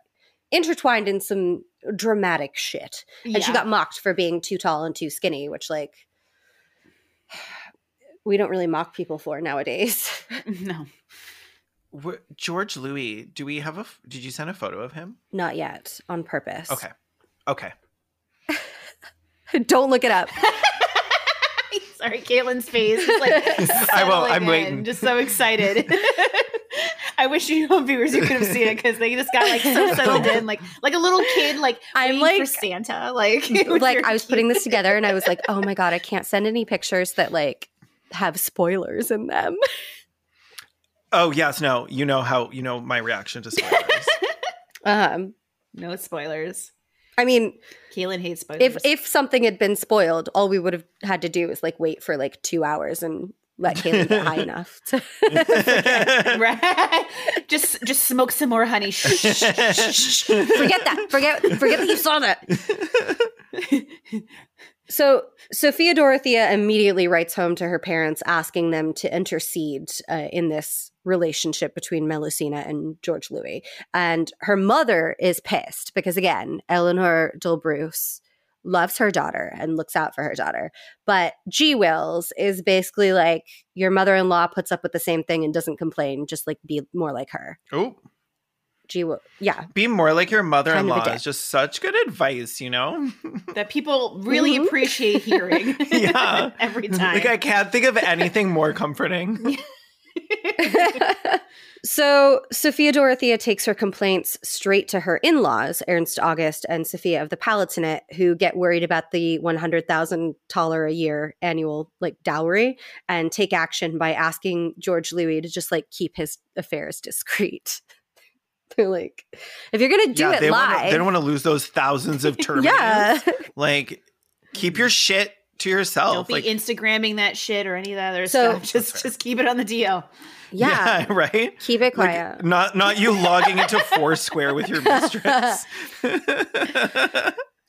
intertwined in some dramatic shit. And she got mocked for being too tall and too skinny, which like we don't really mock people for nowadays. no. Wh- George Louis, do we have a? Did you send a photo of him? Not yet, on purpose. Okay, okay. don't look it up. Sorry, Caelan's face is like I won't, I'm settling waiting. Just so excited. I wish you know viewers you could have seen it because they just got like so settled in, like like a little kid, like I'm waiting like- for Santa. Like, like I was cute. putting this together and I was like, oh my god, I can't send any pictures that like have spoilers in them. Oh yes, no. You know how you know my reaction to spoilers. Um, No spoilers. I mean, Caelan hates spoilers. if if something had been spoiled, all we would have had to do is like wait for like two hours and let Caelan get high enough to. right, just just smoke some more honey. Shh, shh, shh, shh, shh. forget that. Forget forget that you saw that. So Sophia Dorothea immediately writes home to her parents, asking them to intercede uh, in this relationship between Melusina and George Louis. And her mother is pissed because, again, Eleanor d'Olbreuse loves her daughter and looks out for her daughter. But G. Wills is basically like, your mother in law puts up with the same thing and doesn't complain, just like be more like her. oh, G. Will, yeah. be more like your mother-in-law of is just such good advice, you know. that people really Mhm. appreciate hearing. Yeah. every time. like I can't think of anything more comforting. so Sophia Dorothea takes her complaints straight to her in-laws, Ernst August and Sophia of the Palatinate, who get worried about the one hundred thousand taler a year annual like dowry and take action by asking George Louis to just like keep his affairs discreet. They're like, if you're gonna do yeah, it they live, wanna, they don't want to lose those thousands of terms. yeah, like keep your shit to yourself. Don't be like, Instagramming that shit or any of that other So- stuff. Just That's just keep it on the DL. yeah, right. keep it Like, quiet. not not you logging into Foursquare with your mistress.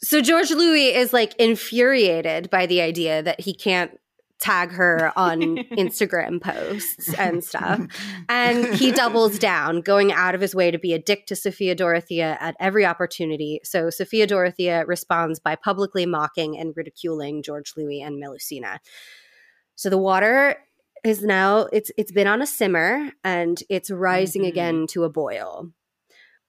So George Louis is like infuriated by the idea that he can't tag her on Instagram posts and stuff. And he doubles down, going out of his way to be a dick to Sophia Dorothea at every opportunity. So Sophia Dorothea responds by publicly mocking and ridiculing George Louis and Melusina. So the water is now it's it's been on a simmer and it's rising Mhm. again to a boil.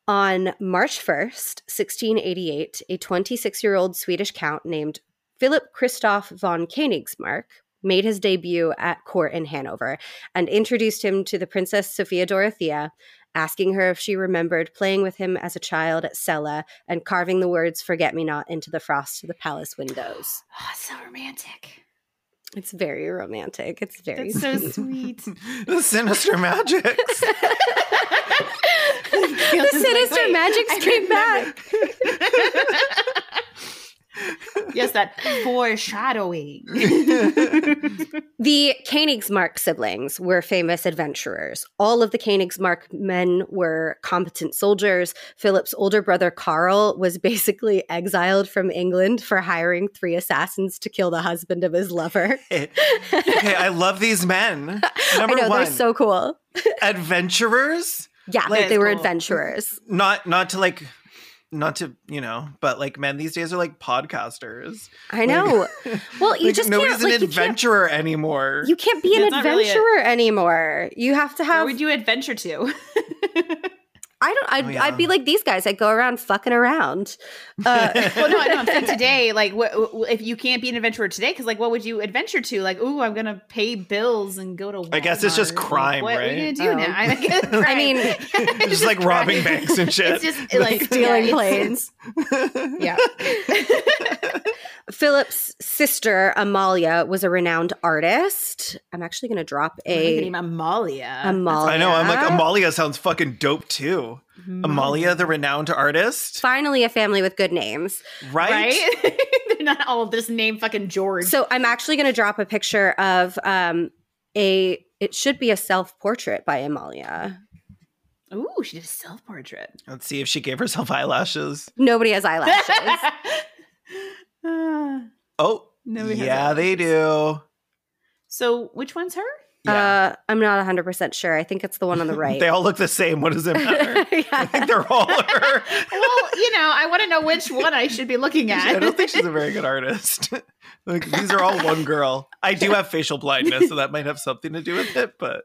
On March 1st, 1688, a 26 year old Swedish count named Philip Christoph von Königsmarck made his debut at court in Hanover and introduced him to the Princess Sophia Dorothea, asking her if she remembered playing with him as a child at Celle and carving the words Forget Me Not into the frost of the palace windows. Oh, so romantic. It's very romantic. It's very That's so sweet. sweet. the sinister magics. the sinister Wait, magics I came remember. back. Yes, that foreshadowing. The Königsmarck siblings were famous adventurers. All of the Königsmarck men were competent soldiers. Philip's older brother Karl was basically exiled from England for hiring three assassins to kill the husband of his lover. okay, I love these men. I Number know one, they're so cool. adventurers. Yeah, Like- like, they were Cool. adventurers. Not not to like not to, you know, but like men these days are like podcasters. I know. Well, you Like, just nobody's can't, an like, you adventurer anymore. You can't be an That's not really it. adventurer anymore. You have to have. Where have. would you adventure to? I don't. I'd, Oh, yeah. I'd be like these guys. I'd go around fucking around. Uh, well, no, I know. I'm saying today, like, what if you can't be an adventurer today? Because, like, what would you adventure to? Like, ooh, I'm gonna pay bills and go to. Work. I guess it's just Walmart. Like, crime, what are you gonna do Oh. now? I, guess I crime. mean, It's just like robbing banks and shit. It's just like stealing yeah, planes. Yeah. Philip's sister Amalia was a renowned artist. I'm actually going to drop a name Amalia. Amalia. I know. I'm like Amalia sounds fucking dope too. Mm-hmm. Amalia, the renowned artist, Finally, a family with good names. right? right? They're not all just named fucking George. So I'm actually going to drop a picture of um, a. It should be a self portrait by Amalia. ooh, she did a self portrait. Let's see if she gave herself eyelashes. Nobody has eyelashes. Oh, Nobody has yeah, they do. so, which one's her? Yeah. uh, I'm not 100 percent sure. I think it's the one on the right. They all look the same. What does it matter? I think they're all her. well, you know, I want to know which one I should be looking at. I don't think she's a very good artist. like these are all one girl. I do have facial blindness, so that might have something to do with it. But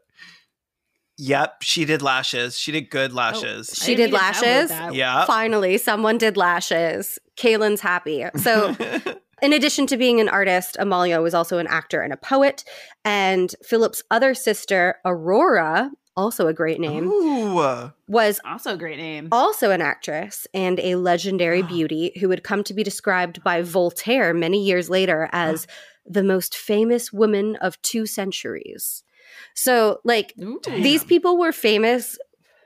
yep, she did lashes. She did good lashes. I She didn't did need to download lashes? yeah. Finally, someone did lashes. Caelan's happy. So In addition to being an artist, Amalia was also an actor and a poet. And Philip's other sister, Aurora, also a great name, Ooh. was Also a great name. also an actress and a legendary beauty who would come to be described by Voltaire many years later as the most famous woman of two centuries. So, like, Ooh. these people were famous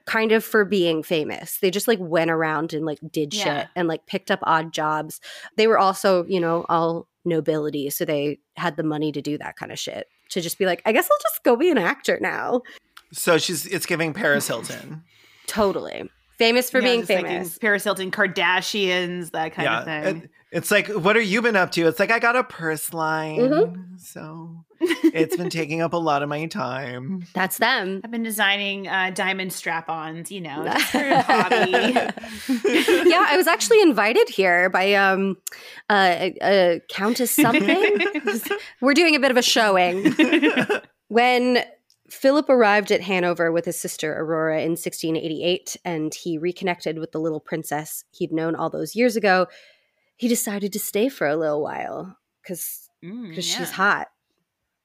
kind of for being famous. They just like went around and like did Yeah. shit and like picked up odd jobs. They were also, you know, all nobility. So they had the money to do that kind of shit. To just be like, I guess I'll just go be an actor now. So she's it's giving Paris Hilton. Totally. Famous for Yeah, being just like in famous. Paris Hilton, Kardashians, that kind yeah. of thing. It- it's like, what are you been up to? It's like I got a purse line. Mhm. So it's been taking up a lot of my time. That's them. I've been designing uh, diamond strap-ons, you know, just for a hobby. yeah, I was actually invited here by um uh, uh Countess something. We're doing a bit of a showing. When Philip arrived at Hanover with his sister Aurora in 1688 and he reconnected with the little princess he'd known all those years ago, he decided to stay for a little while because Mm, yeah. she's hot.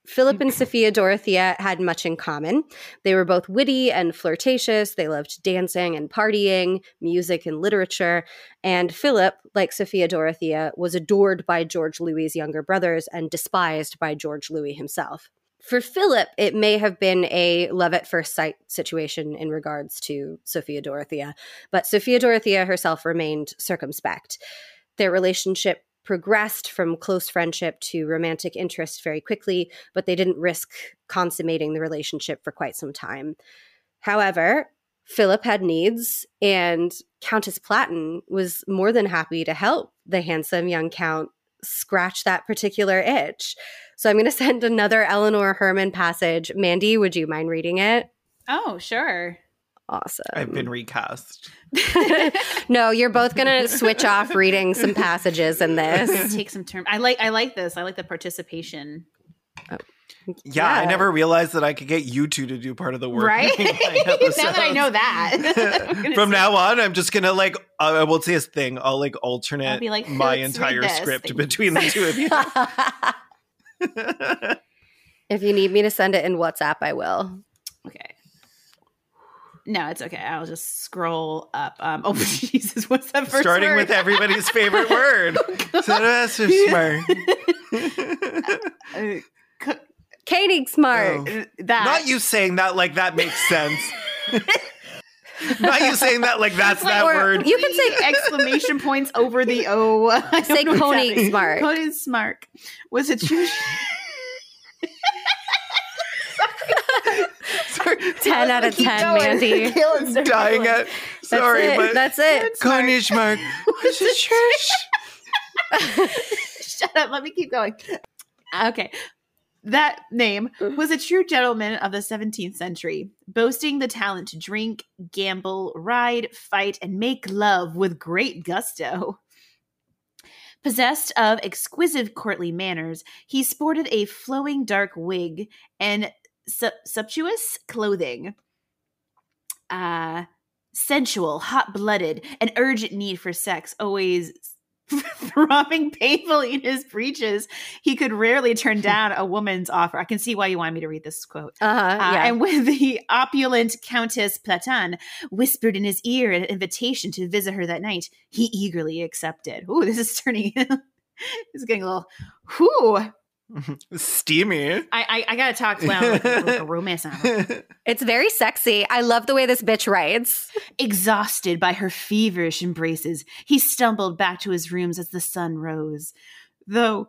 Philip and Sophia Dorothea had much in common. They were both witty and flirtatious. They loved dancing and partying, music and literature. And Philip, like Sophia Dorothea, was adored by George Louis's younger brothers and despised by George Louis himself. For Philip, it may have been a love at first sight situation in regards to Sophia Dorothea, but Sophia Dorothea herself remained circumspect. Their relationship progressed from close friendship to romantic interest very quickly, but they didn't risk consummating the relationship for quite some time. However, Philip had needs, and Countess Platen was more than happy to help the handsome young count scratch that particular itch. So I'm going to send another Eleanor Herman passage. Mandy, would you mind reading it? Oh, sure. Awesome. I've been recast. no, you're both going to switch off reading some passages in this. Take some term. I like. I like this. I like the participation. Yeah, I never realized that I could get you two to do part of the work. Right? now that I know that. From say- now on, I'm just gonna like uh, I won't say this thing. I'll like I'll alternate be like, my entire script Thank between the two of you. if you need me to send it in WhatsApp, I will. Okay. No, it's okay. I'll just scroll up. Um, oh Jesus, what's that first Starting word? with everybody's favorite word. So that's so smart. Uh, c- Katie Smart. Oh. uh, that Not you saying that like that makes sense. Not you saying that like that's like- that word. You can say- exclamation points over the O. I Say know Koenig happening. Smart. Koenig Smart. Was it true? Sorry, 10 out of 10, going. Mandy. Dying at. Sorry, it. but That's it. Cornish Mark. What's it church? Shut up. Let me keep going. Okay. That name was a true gentleman of the 17th century, boasting the talent to drink, gamble, ride, fight, and make love with great gusto. Possessed of exquisite courtly manners, he sported a flowing dark wig and su- sumptuous clothing. Uh, sensual, hot blooded, an urgent need for sex, always throbbing painfully in his breeches. He could rarely turn down a woman's offer. I can see why you want me to read this quote. Uh-huh, Uh, yeah. And when the opulent Countess Platen whispered in his ear an invitation to visit her that night, he eagerly accepted. Ooh, this is turning. is getting a little. Whoo! Steamy. I I, I gotta talk well like, like a romance novel. it's very sexy. I love the way this bitch writes. Exhausted by her feverish embraces, he stumbled back to his rooms as the sun rose. Though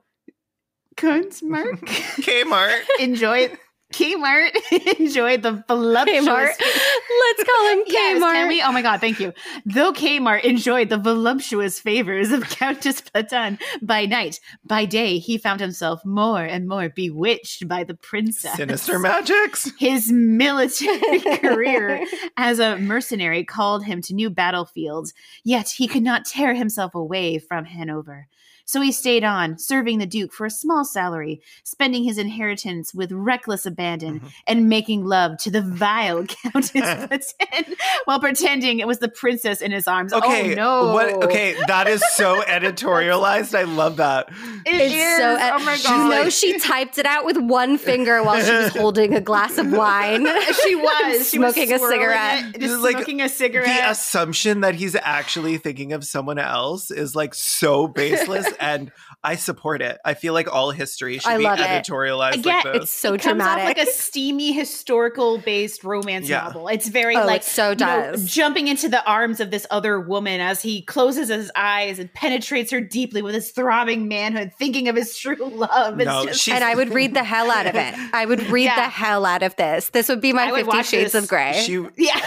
Kunstmark Kmart. enjoyed Kmart enjoyed the voluptuous Kmart. Let's call him Yes, Kmart. can we? Oh my god, thank you. Though Kmart enjoyed the voluptuous favors of Countess Platen by night, by day he found himself more and more bewitched by the princess. Sinister magics. His military career as a mercenary called him to new battlefields, yet he could not tear himself away from Hanover. So he stayed on, serving the Duke for a small salary, spending his inheritance with reckless abandon, Mhm. and making love to the vile Countess Platen while pretending it was the princess in his arms. Okay. oh no. What? Okay, that is so editorialized. I love that. It It's is. so. oh my She's you know, she typed it out with one finger while she was holding a glass of wine. she was she was smoking a cigarette. it, just Like, smoking a cigarette. The assumption that he's actually thinking of someone else is like so baseless and I support it. I feel like all history should I be love it. editorialized Again, like this. It's so it comes dramatic. off like a steamy historical based romance Yeah. novel. It's very Oh, like it so you know, does. jumping into the arms of this other woman as he closes his eyes and penetrates her deeply with his throbbing manhood, thinking of his true love. It's No, just- and I would read the hell out of it. I would read Yeah. the hell out of this. This would be my I Fifty Shades this. of Grey. she yeah.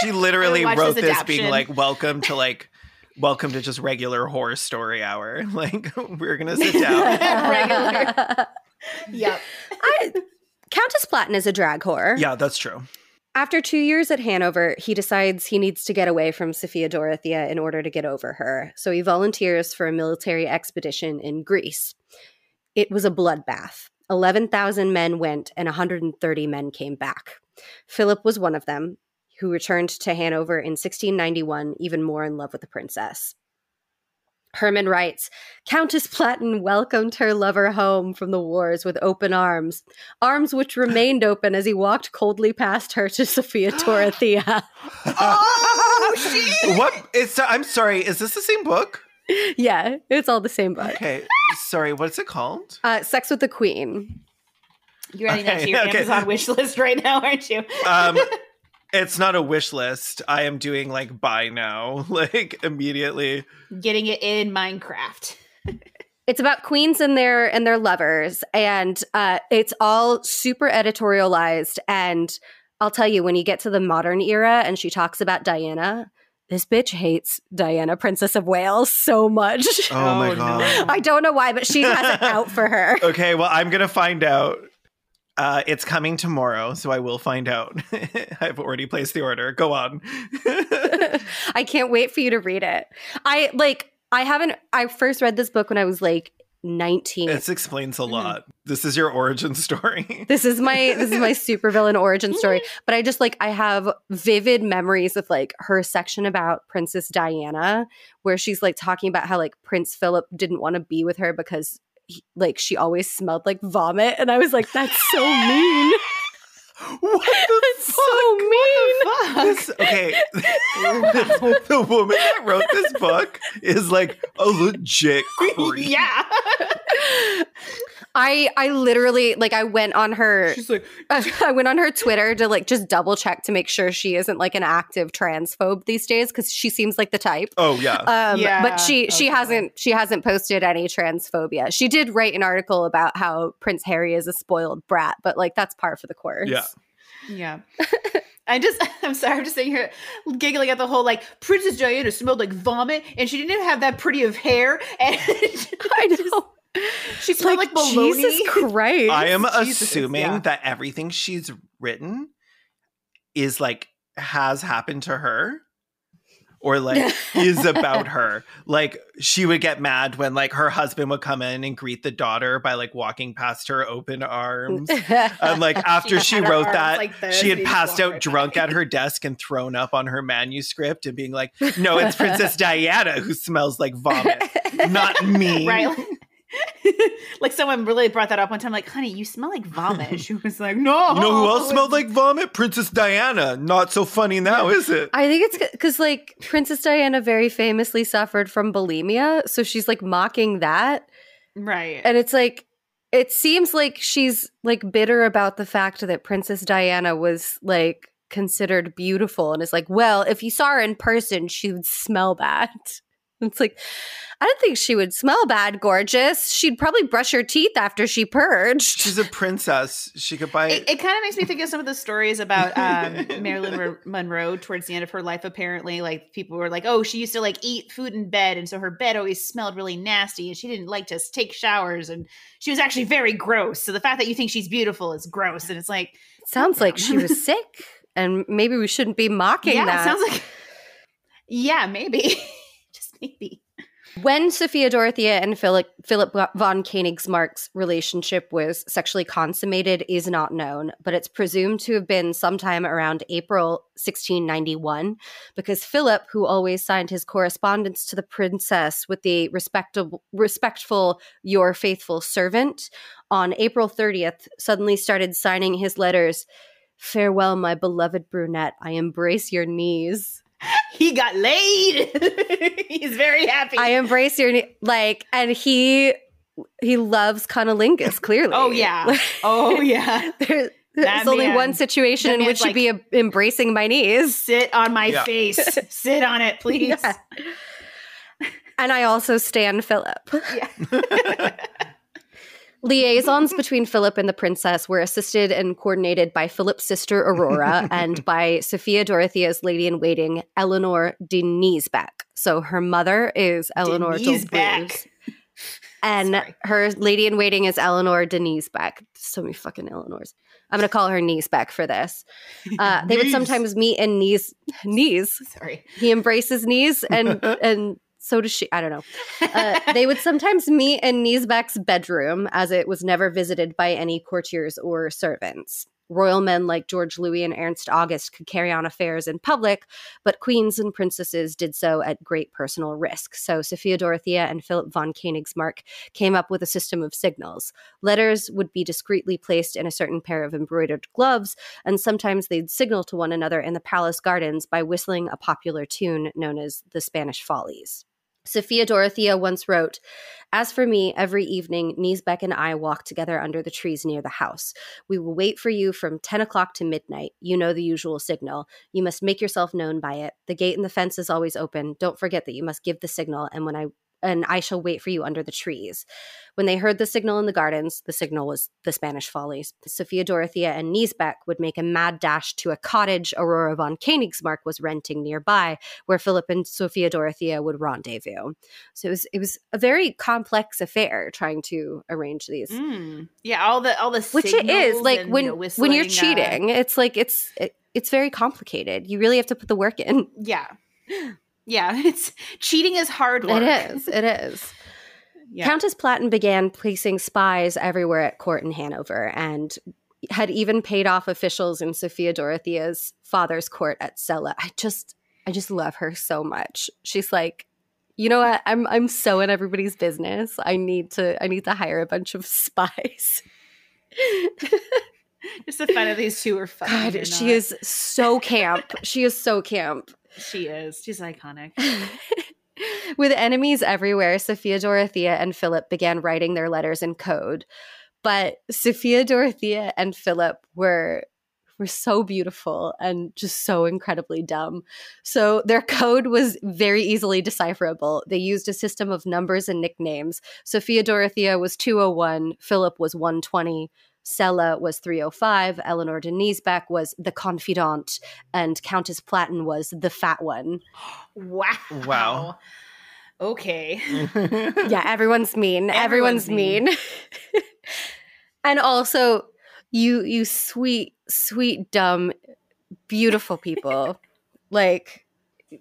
she literally wrote this this being like welcome to like welcome to just regular horror story hour like we're gonna sit down Regular. Yep. I, Countess Platen is a drag whore. yeah that's true After two years at Hanover, he decides he needs to get away from Sophia Dorothea in order to get over her. So he volunteers for a military expedition in Greece. It was a bloodbath. 11,000 men went and 130 men came back. Philip was one of them, who returned to Hanover in 1691, even more in love with the princess. Herman writes Countess Platen welcomed her lover home from the wars with open arms, arms which remained open as he walked coldly past her to Sophia Dorothea. Oh, shit. what it's i'm sorry is this the same book yeah, it's all the same book. okay sorry what's it called Uh, Sex with the Queen. You're adding that to your okay. Amazon wish list right now, aren't you? um it's not a wish list i am doing like buy now like immediately Getting it in Minecraft. It's about queens and their and their lovers, and uh, it's all super editorialized. And I'll tell you, when you get to the modern era, and she talks about Diana, this bitch hates Diana, Princess of Wales, so much. oh, my Oh, god. I don't know why, but she has it out for her. okay well i'm gonna find out uh, it's coming tomorrow, so I will find out. I've already placed the order. Go on. I can't wait for you to read it. I like I haven't I first read this book when I was like 19. this explains a lot. This is your origin story. this is my this is my supervillain origin story. But I just like I have vivid memories of like her section about Princess Diana where she's like talking about how like Prince Philip didn't want to be with her because like she always smelled like vomit and I was like that's so mean. what the That's so mean. This, okay, the, the woman that wrote this book is like a legit creep. yeah. I I literally like I went on her She's like, I went on her Twitter to like just double check to make sure she isn't like an active transphobe these days because she seems like the type. Oh yeah. Um, Yeah, but she she okay. hasn't she hasn't posted any transphobia. She did write an article about how Prince Harry is a spoiled brat, but like that's par for the course. Yeah. yeah. I just, I'm sorry, I'm just sitting here giggling at the whole like Princess Diana smelled like vomit, and she didn't have that pretty of hair, and I know. She smelled like, baloney. Jesus Christ. I am Jesus, assuming yeah. that everything she's written is like has happened to her or like is about her. Like she would get mad when like her husband would come in and greet the daughter by like walking past her open arms. And like after She she, wrote that, like this, she had passed out drunk by. at her desk and thrown up on her manuscript and being like, "No, it's Princess Diana who smells like vomit, not me." right? like someone really brought that up one time, like, honey, you smell like vomit. And she was like, no. You know who else smelled like vomit? Princess Diana. Not so funny now, is it? I think it's because like Princess Diana very famously suffered from bulimia, so she's like mocking that. Right. And it's like it seems like she's like bitter about the fact that Princess Diana was like considered beautiful and is like, well, if you saw her in person, she would smell bad. It's like, I don't think she would smell bad, gorgeous. She'd probably brush her teeth after she purged. She's a princess. She could buy. It, it kind of makes me think of some of the stories about um, Marilyn Mon- Monroe towards the end of her life. Apparently, like people were like, "Oh, she used to like eat food in bed, and so her bed always smelled really nasty, and she didn't like to take showers, and she was actually very gross." So the fact that you think she's beautiful is gross, and it's like, Sounds like she was sick, and maybe we shouldn't be mocking yeah, that. it sounds like, yeah, maybe, When Sophia Dorothea and Philip, Philip von Königsmarck's relationship was sexually consummated is not known, but it's presumed to have been sometime around April 1691 because Philip, who always signed his correspondence to the princess with the respectable, respectful, your faithful servant, on April 30th suddenly started signing his letters, Farewell, my beloved brunette, I embrace your knees. he got laid. He's very happy. I embrace your ne- like, and he he loves cunnilingus. Clearly, oh yeah. Oh yeah. There- That there's only man- one situation that in which man's he'd be em- embracing my knees. Sit on my Yeah. face. Sit on it, please. Yeah. And I also stand Philip. Yeah. Liaisons between Philip and the princess were assisted and coordinated by Philip's sister Aurora and by Sophia Dorothea's lady in waiting, Eleanor de Niesbeck. So her mother is Eleanor de. And Sorry. her lady in waiting is Eleanor de Niesbeck. So many fucking Eleanors. I'm going to call her Niesbeck for this. Uh, they would sometimes meet in knees. Knees. Sorry. He embraces knees, and and so does she. I don't know. Uh, they would sometimes meet in Niesbeck's bedroom, as it was never visited by any courtiers or servants. Royal men like George Louis and Ernst August could carry on affairs in public, but queens and princesses did so at great personal risk. So Sophia Dorothea and Philip von Königsmarck came up with a system of signals. Letters would be discreetly placed in a certain pair of embroidered gloves, and sometimes they'd signal to one another in the palace gardens by whistling a popular tune known as the Spanish Follies. Sophia Dorothea once wrote, As for me, every evening, Niesbeck and I walk together under the trees near the house. We will wait for you from 10 o'clock to midnight. You know the usual signal. You must make yourself known by it. The gate and the fence is always open. Don't forget that you must give the signal, and when I and I shall wait for you under the trees. When they heard the signal in the gardens, the signal was the Spanish Follies. Sophia Dorothea and Niesbeck would make a mad dash to a cottage Aurora von Königsmarck was renting nearby, where Philip and Sophia Dorothea would rendezvous. So it was it was a very complex affair trying to arrange these. Mm. Yeah, all the all the Which it is like and, when you know, when you're uh, cheating, it's like it's it, it's very complicated. You really have to put the work in. yeah, yeah. It's cheating is hard work. It is. It is. Yeah. Countess Platen began placing spies everywhere at court in Hanover and had even paid off officials in Sophia Dorothea's father's court at Celle. I just I just love her so much. She's like, you know what? I'm I'm so in everybody's business. I need to I need to hire a bunch of spies. Just the fun of these two are fun. God, she is so camp. she is so camp. She is. She's iconic. With enemies everywhere, Sophia Dorothea and Philip began writing their letters in code. But Sophia Dorothea and Philip were were so beautiful and just so incredibly dumb. So their code was very easily decipherable. They used a system of numbers and nicknames. Sophia Dorothea was 201, Philip was 120, Celle was 305, Eleanor de Niesbeck was the confidant, and Countess Platen was the fat one. Wow. Wow. Okay. yeah, everyone's mean. Everyone's, Everyone's mean. mean. and also, you you sweet, sweet, dumb, beautiful people. like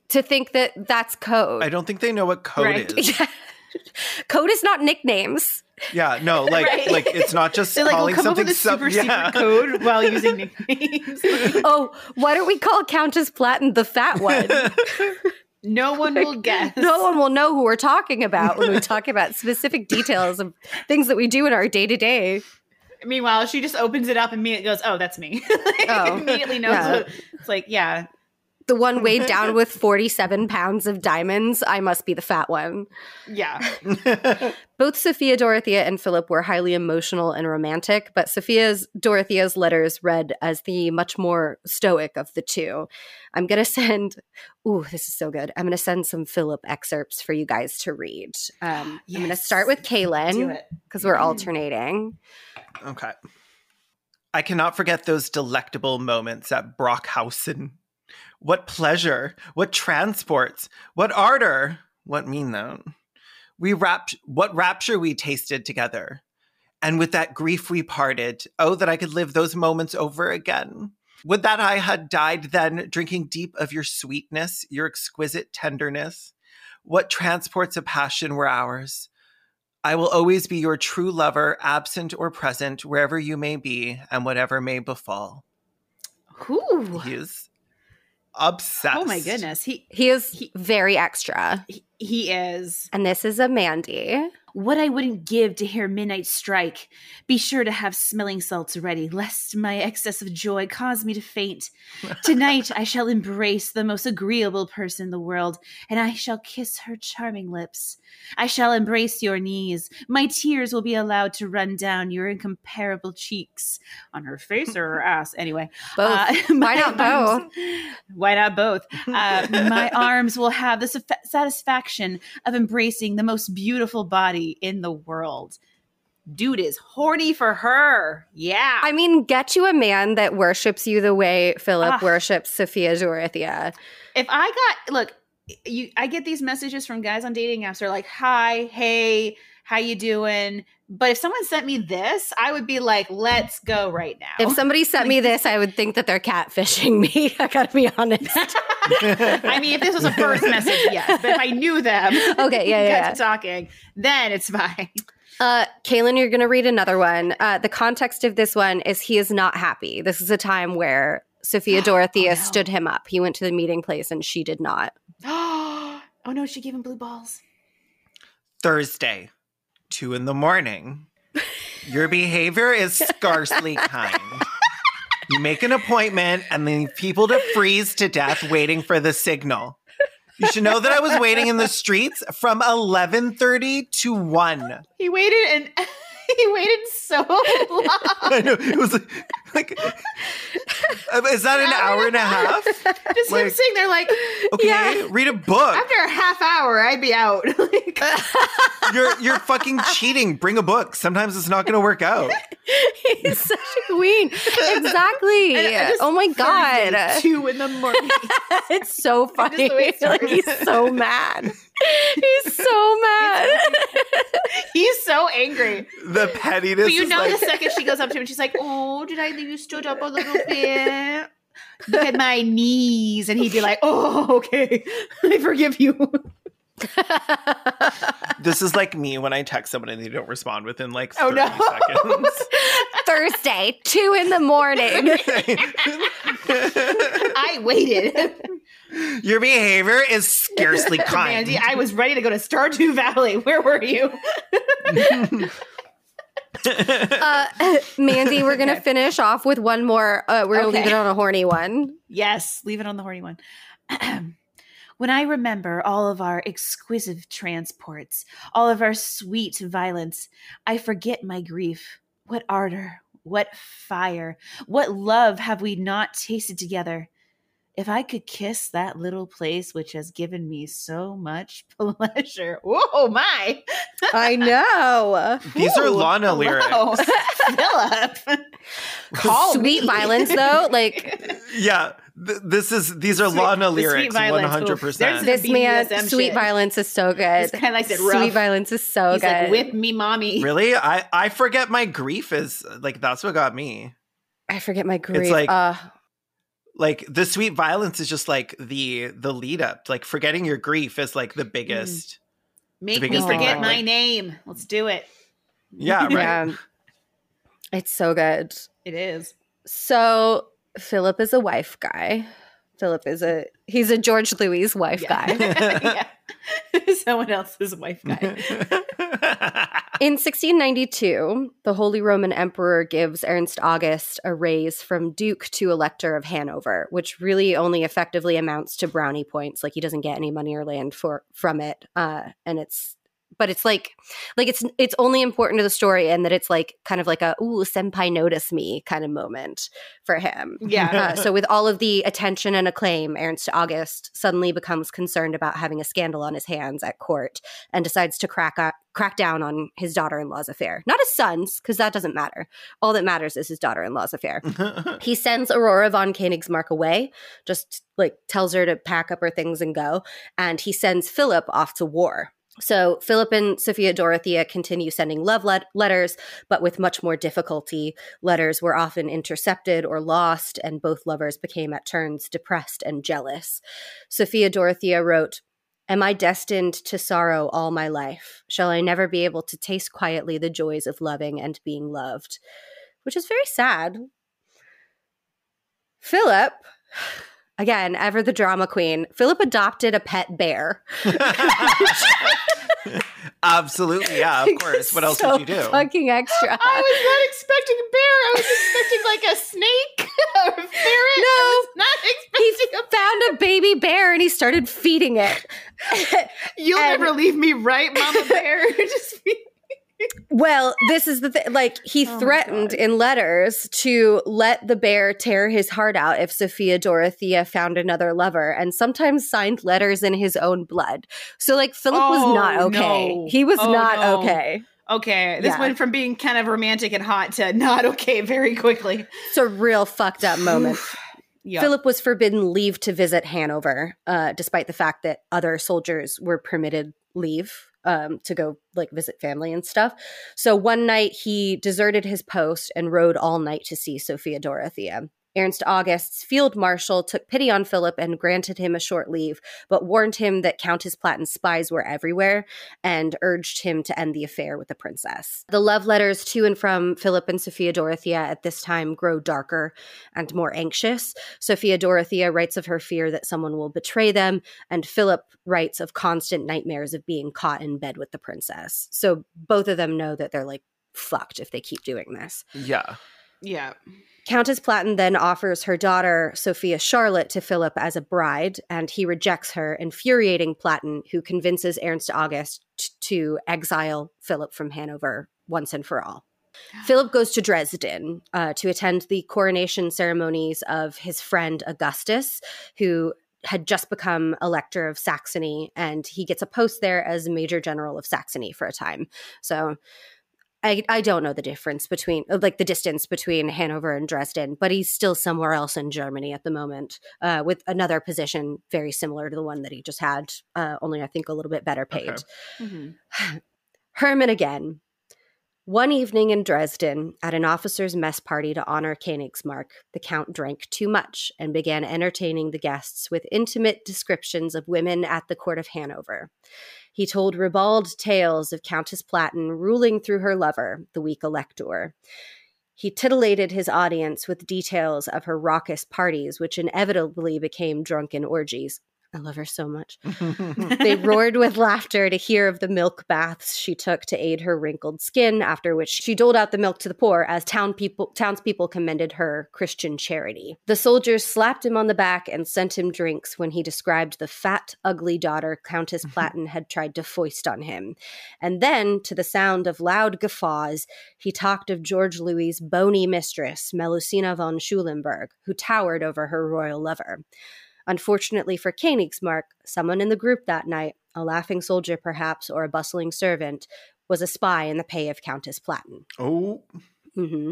to think that that's code. I don't think they know what code Right. is. Code is not nicknames. Yeah, no, like Right. like it's not just They're like, calling we'll come up something with a sub- super yeah. secret code while using nicknames. Oh, why don't we call Countess Platen the fat one? no one will guess. no one will know who we're talking about when we talk about specific details of things that we do in our day to day. Meanwhile, she just opens it up and immediately goes, "Oh, that's me." Oh, immediately knows. yeah. What, it's like, yeah, The one weighed down with 47 pounds of diamonds. I must be the fat one. yeah. Both Sophia Dorothea and Philip were highly emotional and romantic, but Sophia's Dorothea's letters read as the much more stoic of the two. I'm going to send Ooh, this is so good. I'm going to send some Philip excerpts for you guys to read. Um, I'm going to start with Caelan because we're alternating. Okay. I cannot forget those delectable moments at Brockhausen. What pleasure, what transports, what ardor, what mean though. We rapt what rapture we tasted together. And with that grief we parted. Oh, that I could live those moments over again. Would that I had died then, drinking deep of your sweetness, your exquisite tenderness. What transports of passion were ours. I will always be your true lover, absent or present, wherever you may be, and whatever may befall. Ooh. He is obsessed. Oh my goodness, he He is He- very extra. he, he is. And this is a Mandy. What I wouldn't give to hear midnight strike. Be sure to have smelling salts ready, lest my excess of joy cause me to faint. Tonight I shall embrace the most agreeable person in the world, and I shall kiss her charming lips. I shall embrace your knees. My tears will be allowed to run down your incomparable cheeks. On her face or her ass? Anyway. Both. uh, Why not arms- both? Why not both? Uh, my arms will have the satisfaction of embracing the most beautiful body in the world. Dude is horny for her. Yeah. I mean, get you a man that worships you the way Philip worships Sophia Dorothea. if I got look, you I get these messages from guys on dating apps. They're like, "Hi, hey, how you doing?" But if someone sent me this, I would be like, "Let's go right now." If somebody sent me this, I would think that they're catfishing me. I gotta be honest. I mean, if this was a first message, yes. But if I knew them, Okay, yeah, yeah, got talking, then it's fine. Uh, Caelan, you're going to read another one. Uh, the context of this one is he is not happy. This is a time where Sophia Dorothea no. stood him up. He went to the meeting place and she did not. oh no, she gave him blue balls. Thursday, two in the morning. Your behavior is scarcely kind. You make an appointment and leave people to freeze to death waiting for the signal. You should know that I was waiting in the streets from 11:30 to 1. He waited and he waited so long. I know it was like, like uh, is that an hour and a half? Just him Like- sitting there like Okay, Yeah. read a book. after a half hour, I'd be out. Like, You're you're fucking cheating. Bring a book. Sometimes it's not going to work out. He's such a queen. Exactly. And I just- Oh my God. two in the morning. it's so funny. the way it like he's so mad. He's so mad. He's so angry. The pettiness. But you is know, like, the second she goes up to him, she's like, "Oh, did I leave you stood up a little bit?" Look at my knees, and he'd be like, "Oh, okay, I forgive you." This is like me when I text someone and they don't respond within like 30 Oh, no. seconds. Thursday, two in the morning. I waited, Your behavior is scarcely kind. Mandy. I was ready to go to Stardew Valley. Where were you? uh, Mandy, we're gonna Okay. finish off with one more. Uh, we're gonna leave it on a horny one. Yes, leave it on the horny one. when I remember all of our exquisite transports, all of our sweet violence, I forget my grief. What ardor, what fire, what love have we not tasted together? If I could kiss that little place which has given me so much pleasure. Whoa, my. I know. These are Lana hello, lyrics. Philip. Call Sweet me. violence, though. Like Yeah, th- this is these are Sweet- Lana the sweet lyrics, violence. one hundred Oof. There's percent. this man, sweet shit. violence is so good. It's kinda like that Sweet rough. violence is so He's good. like, whip me, mommy. Really, I I forget my grief is like that's what got me. I forget my grief. It's like- uh, Like the sweet violence is just like the the lead up. Like forgetting your grief is like the mm-hmm. biggest. Make the me biggest thing forget my it. name. Let's do it. Yeah, right. yeah, it's so good. It is. So Philip is a wife guy. Philip is a he's a George Louis wife guy. yeah. Someone else's wife guy. In 1692, the Holy Roman Emperor gives Ernst August a raise from Duke to Elector of Hanover, which really only effectively amounts to brownie points. Like he doesn't get any money or land for from it, uh, and it's but it's like like it's it's only important to the story, and that it's like kind of like a ooh senpai notice me kind of moment for him. Yeah. Uh, so, with all of the attention and acclaim, Ernst August suddenly becomes concerned about having a scandal on his hands at court and decides to crack o- crack down on his daughter-in-law's affair. Not his son's, because that doesn't matter. All that matters is his daughter-in-law's affair. He sends Aurora von Königsmarck away, just like tells her to pack up her things and go, and he sends Philip off to war. So Philip and Sophia Dorothea continue sending love let- letters, but with much more difficulty. Letters were often intercepted or lost, and both lovers became at turns depressed and jealous. Sophia Dorothea wrote, Am I destined to sorrow all my life? Shall I never be able to taste quietly the joys of loving and being loved? Which is very sad. Philip, again, ever the drama queen, Philip adopted a pet bear. Absolutely, yeah, of course. What else So would you do? Fucking extra. I was not expecting a bear. I was expecting like a snake or a ferret. No. I was not he expecting a found a baby bear and he started feeding it. You'll And- never leave me, right, Mama Bear? Just be- well, this is the thing. Like, he Oh threatened in letters to let the bear tear his heart out if Sophia Dorothea found another lover, and sometimes signed letters in his own blood. So, like, Philip was not Oh, okay. no. He was Oh, not no. okay. okay, this Yeah. went from being kind of romantic and hot to not okay very quickly. It's a real fucked up moment. Yeah. Philip was forbidden leave to visit Hanover, uh, despite the fact that other soldiers were permitted leave um, to go like visit family and stuff. So one night he deserted his post and rode all night to see Sophia Dorothea. Ernst August's field marshal took pity on Philip and granted him a short leave, but warned him that Countess Platen's spies were everywhere and urged him to end the affair with the princess. The love letters to and from Philip and Sophia Dorothea at this time grow darker and more anxious. Sophia Dorothea writes of her fear that someone will betray them, and Philip writes of constant nightmares of being caught in bed with the princess. So both of them know that they're like fucked if they keep doing this. yeah. yeah. Countess Platen then offers her daughter, Sophia Charlotte, to Philip as a bride, and he rejects her, infuriating Platen, who convinces Ernst August t- to exile Philip from Hanover once and for all. Philip goes to Dresden uh, to attend the coronation ceremonies of his friend Augustus, who had just become elector of Saxony, and he gets a post there as Major General of Saxony for a time. So I, I don't know the difference between uh, like the distance between Hanover and Dresden, but he's still somewhere else in Germany at the moment uh, with another position very similar to the one that he just had, uh, only I think a little bit better paid. Okay. Mhm. Herman again. One evening in Dresden, at an officer's mess party to honor Königsmarck, the Count drank too much and began entertaining the guests with intimate descriptions of women at the court of Hanover. He told ribald tales of Countess Platen ruling through her lover, the weak elector. He titillated his audience with details of her raucous parties, which inevitably became drunken orgies. I love her so much. They roared with laughter to hear of the milk baths she took to aid her wrinkled skin, after which she doled out the milk to the poor as town people, townspeople commended her Christian charity. The soldiers slapped him on the back and sent him drinks when he described the fat, ugly daughter Countess mm-hmm. Platen had tried to foist on him. And then, to the sound of loud guffaws, he talked of George Louis's bony mistress, Melusina von Schulenburg, who towered over her royal lover. Unfortunately for Königsmarck, someone in the group that night, a laughing soldier perhaps, or a bustling servant, was a spy in the pay of Countess Platen. oh, hmm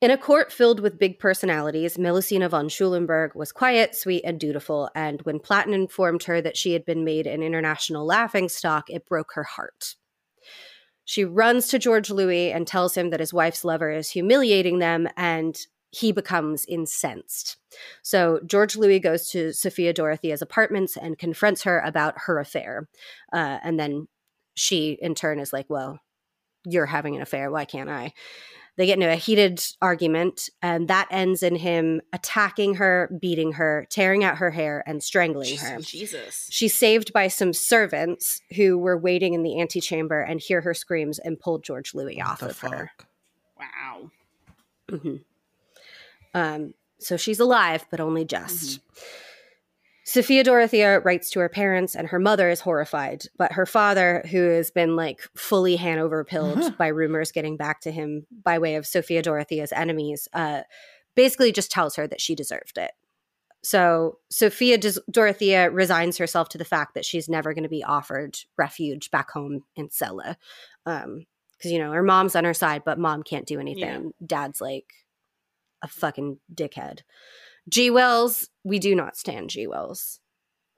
In a court filled with big personalities, Melusina von Schulenburg was quiet, sweet, and dutiful, and when Platten informed her that she had been made an international laughing stock, it broke her heart. She runs to George Louis and tells him that his wife's lover is humiliating them, and he becomes incensed. So George Louis goes to Sophia Dorothea's apartments and confronts her about her affair. Uh, and then she, in turn, is like, Well, you're having an affair. Why can't I? They get into a heated argument, and that ends in him attacking her, beating her, tearing out her hair, and strangling her. Jesus. She's saved by some servants who were waiting in the antechamber and hear her screams and pull George Louis off of her. fuck? Wow. hmm Um, so she's alive, but only just. Sophia Dorothea writes to her parents, and her mother is horrified. But her father, who has been like fully Hanover pilled by rumors getting back to him by way of Sophia Dorothea's enemies, uh, basically just tells her that she deserved it. So Sophia Des- Dorothea resigns herself to the fact that she's never going to be offered refuge back home in. Um, because you know her mom's on her side, but mom can't do anything. Dad's like a fucking dickhead. G Wills, we do not stand G Wills.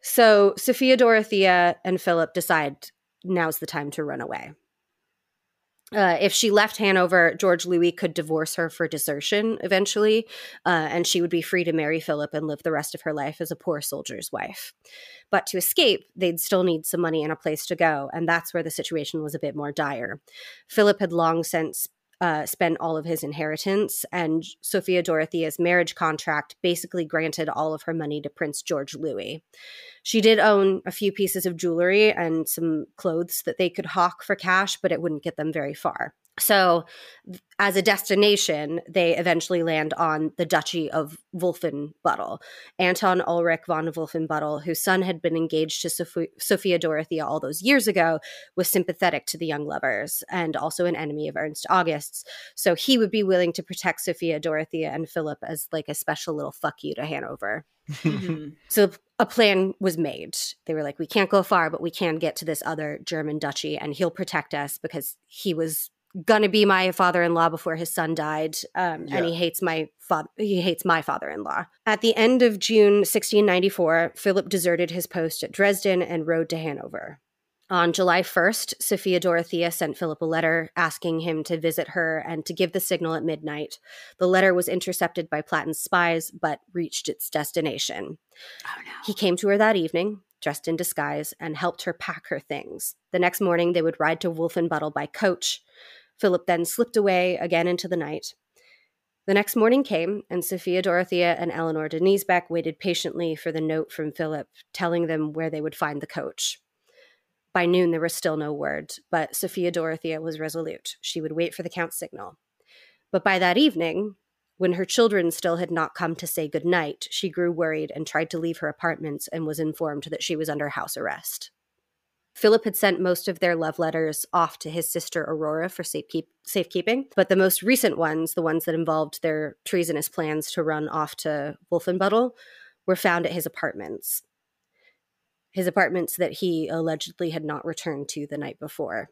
So Sophia Dorothea and Philip decide now's the time to run away. Uh, if she left Hanover, George Louis could divorce her for desertion eventually, uh, and she would be free to marry Philip and live the rest of her life as a poor soldier's wife. But to escape, they'd still need some money and a place to go, and that's where the situation was a bit more dire. Philip had long since uh, spent all of his inheritance, and Sophia Dorothea's marriage contract basically granted all of her money to Prince George Louis. She did own a few pieces of jewelry and some clothes that they could hawk for cash, but it wouldn't get them very far. So, as a destination, they eventually land on the Duchy of Wolfenbüttel. Anton Ulrich von Wolfenbüttel, whose son had been engaged to Sophia, Sophia Dorothea all those years ago, was sympathetic to the young lovers and also an enemy of Ernst August's. So, he would be willing to protect Sophia Dorothea and Philip as like a special little fuck you to Hanover. Mhm. So a plan was made. They were like, we can't go far, but we can get to this other German duchy, and he'll protect us because he was gonna be my father-in-law before his son died, um, Yeah. and he hates my father. He hates my father-in-law. At the end of June 1694, Philip deserted his post at Dresden and rode to Hanover. On July 1st, Sophia Dorothea sent Philip a letter asking him to visit her and to give the signal at midnight. The letter was intercepted by Platen's spies, but reached its destination. Oh no. He came to her that evening, dressed in disguise, and helped her pack her things. The next morning, they would ride to Wolfenbüttel by coach. Philip then slipped away again into the night. The next morning came, and Sophia Dorothea and Eleanor de Knesebeck waited patiently for the note from Philip telling them where they would find the coach. By noon, there was still no word, but Sophia Dorothea was resolute. She would wait for the Count's signal. But by that evening, when her children still had not come to say good night, she grew worried and tried to leave her apartments and was informed that she was under house arrest. Philip had sent most of their love letters off to his sister Aurora for safekeep- safekeeping, but the most recent ones, the ones that involved their treasonous plans to run off to Wolfenbüttel, were found at his apartments. His apartments that he allegedly had not returned to the night before.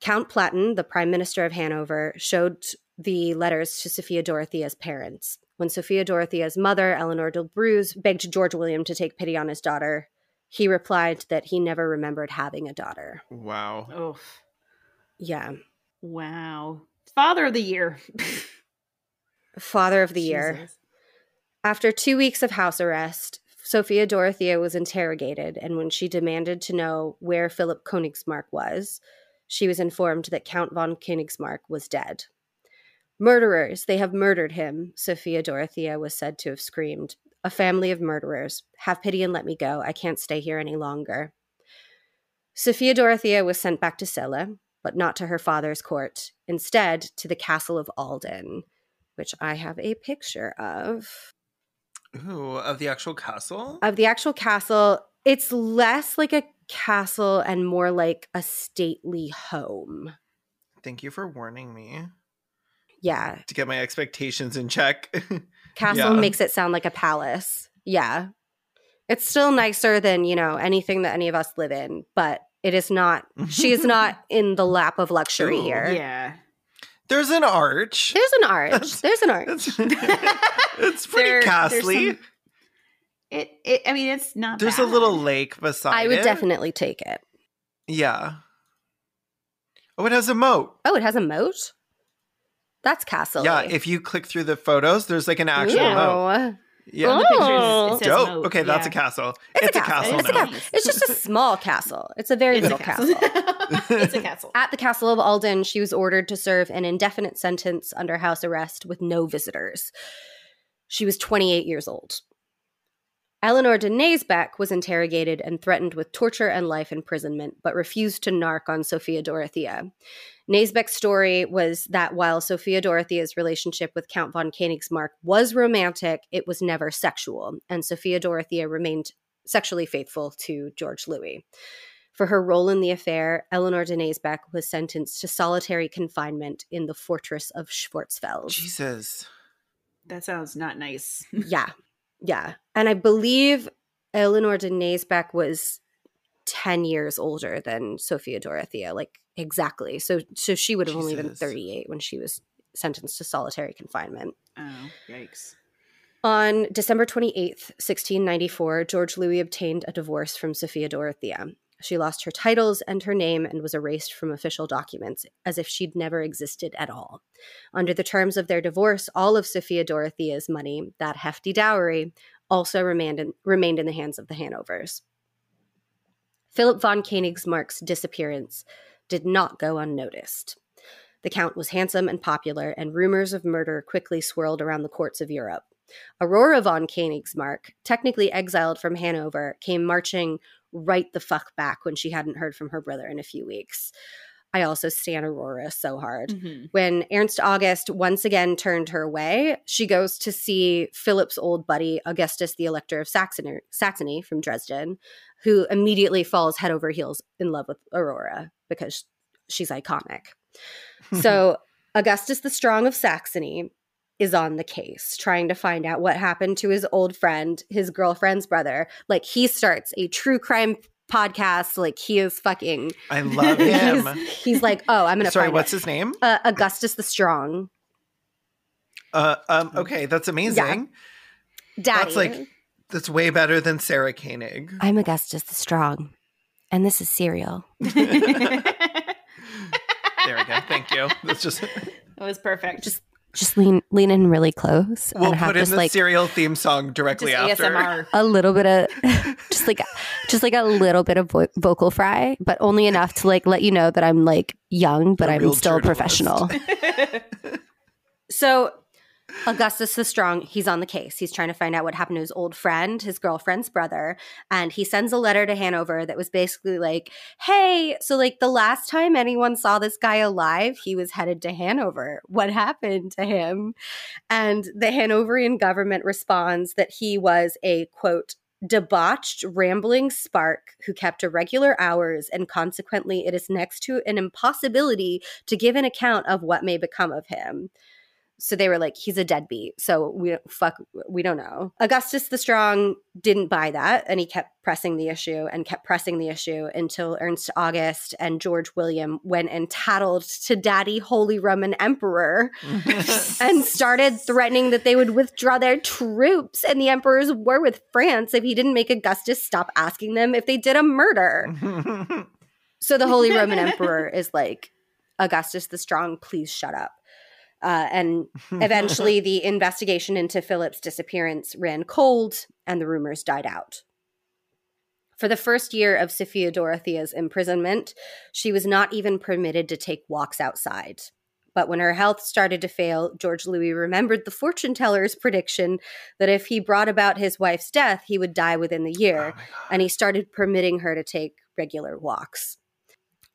Count Platen, the Prime Minister of Hanover, showed the letters to Sophia Dorothea's parents. When Sophia Dorothea's mother, Eleanor d'Olbreuse, begged George William to take pity on his daughter, he replied that he never remembered having a daughter. wow. Oh, Yeah. wow. Father of the year. Father of the year. After two weeks of house arrest, Sophia Dorothea was interrogated, and when she demanded to know where Philip Königsmarck was, she was informed that Count von Königsmarck was dead. Murderers, they have murdered him, Sophia Dorothea was said to have screamed. A family of murderers. Have pity and let me go. I can't stay here any longer. Sophia Dorothea was sent back to Celle, but not to her father's court, instead to the castle of Ahlden, which I have a picture of. Ooh, of the actual castle? Of the actual castle, it's less like a castle and more like a stately home. Thank you for warning me Yeah. to get my expectations in check. Castle Yeah. makes it sound like a palace. Yeah. It's still nicer than, you know, anything that any of us live in, but it is not, she is not in the lap of luxury Ooh. here. Yeah. There's an arch. There's an arch. That's- There's an arch. It's, it's pretty There- there's costly. some- It, it. I mean, it's not. There's a little lake beside it. I would it. definitely take it. Yeah. Oh, it has a moat. Oh, it has a moat? That's castle. Yeah, if you click through the photos, there's like an actual Yeah. moat. Yeah. Oh. On the pictures, Oh. it says Dope. moat, okay, that's a castle. It's, a castle. It's a now. castle. It's just a small castle. It's a very It's a little castle. castle. it's a castle. At the castle of Ahlden, she was ordered to serve an indefinite sentence under house arrest with no visitors. She was 28 years old. Eleanor de Knesebeck was interrogated and threatened with torture and life imprisonment, but refused to narc on Sophia Dorothea. Knesebeck's story was that while Sophia Dorothea's relationship with Count von Königsmarck was romantic, it was never sexual, and Sophia Dorothea remained sexually faithful to George Louis. For her role in the affair, Eleanor de Knesebeck was sentenced to solitary confinement in the fortress of Schwarzfeld. Jesus. That sounds not nice. Yeah, yeah. And I believe Eleanor de Knesebeck was 10 years older than Sophia Dorothea, like exactly. So so she would have only been 38 when she was sentenced to solitary confinement. Oh, yikes. On December 28th, 1694, George Louis obtained a divorce from Sophia Dorothea. She lost her titles and her name and was erased from official documents as if she'd never existed at all. Under the terms of their divorce, all of Sophia Dorothea's money, that hefty dowry, also remained in, remained in the hands of the Hanovers. Philip von Königsmarck's disappearance did not go unnoticed. The Count was handsome and popular, and rumors of murder quickly swirled around the courts of Europe. Aurora von Königsmarck, technically exiled from Hanover, came marching right the fuck back when she hadn't heard from her brother in a few weeks. I also stand Aurora so hard. Mhm. When Ernst August once again turned her way, she goes to see Philip's old buddy, Augustus, the Elector of Saxony, Saxony from Dresden, who immediately falls head over heels in love with Aurora because she's iconic. So, Augustus the Strong of Saxony is on the case, trying to find out what happened to his old friend, his girlfriend's brother. Like, he starts a true crime podcast. Like, he is fucking. I love him. he's, he's like, oh, I'm going to Sorry, find what's it. his name? Uh, Augustus the Strong. Uh, um, okay, that's amazing. Daddy. That's like that's way better than Sarah Koenig. I'm Augustus the Strong, and this is Serial. There we go. Thank you. That's just It was perfect. Just just lean lean in really close we'll and have put in just the like serial theme song just directly after. ASMR. a little bit of just like just like a little bit of vo- vocal fry, but only enough to like let you know that I'm like young, but A I'm still a journalist. professional. So Augustus the Strong, he's on the case. He's trying to find out what happened to his old friend, his girlfriend's brother, and he sends a letter to Hanover that was basically like, "Hey, so like the last time anyone saw this guy alive, he was headed to Hanover. What happened to him?" And the Hanoverian government responds that he was a quote debauched, rambling spark who kept irregular hours, and consequently, it is next to an impossibility to give an account of what may become of him. So they were like, he's a deadbeat. So we fuck, we don't know. Augustus the Strong didn't buy that, and he kept pressing the issue and kept pressing the issue until Ernst August and George William went and tattled to Daddy Holy Roman Emperor and started threatening that they would withdraw their troops and the emperor's war with France if he didn't make Augustus stop asking them if they did a murder. So the Holy Roman Emperor is like, Augustus the Strong, please shut up. Uh, and eventually, the investigation into Philip's disappearance ran cold and the rumors died out. For the first year of Sophia Dorothea's imprisonment, she was not even permitted to take walks outside. But when her health started to fail, George Louis remembered the fortune teller's prediction that if he brought about his wife's death, he would die within the year, and he started permitting her to take regular walks.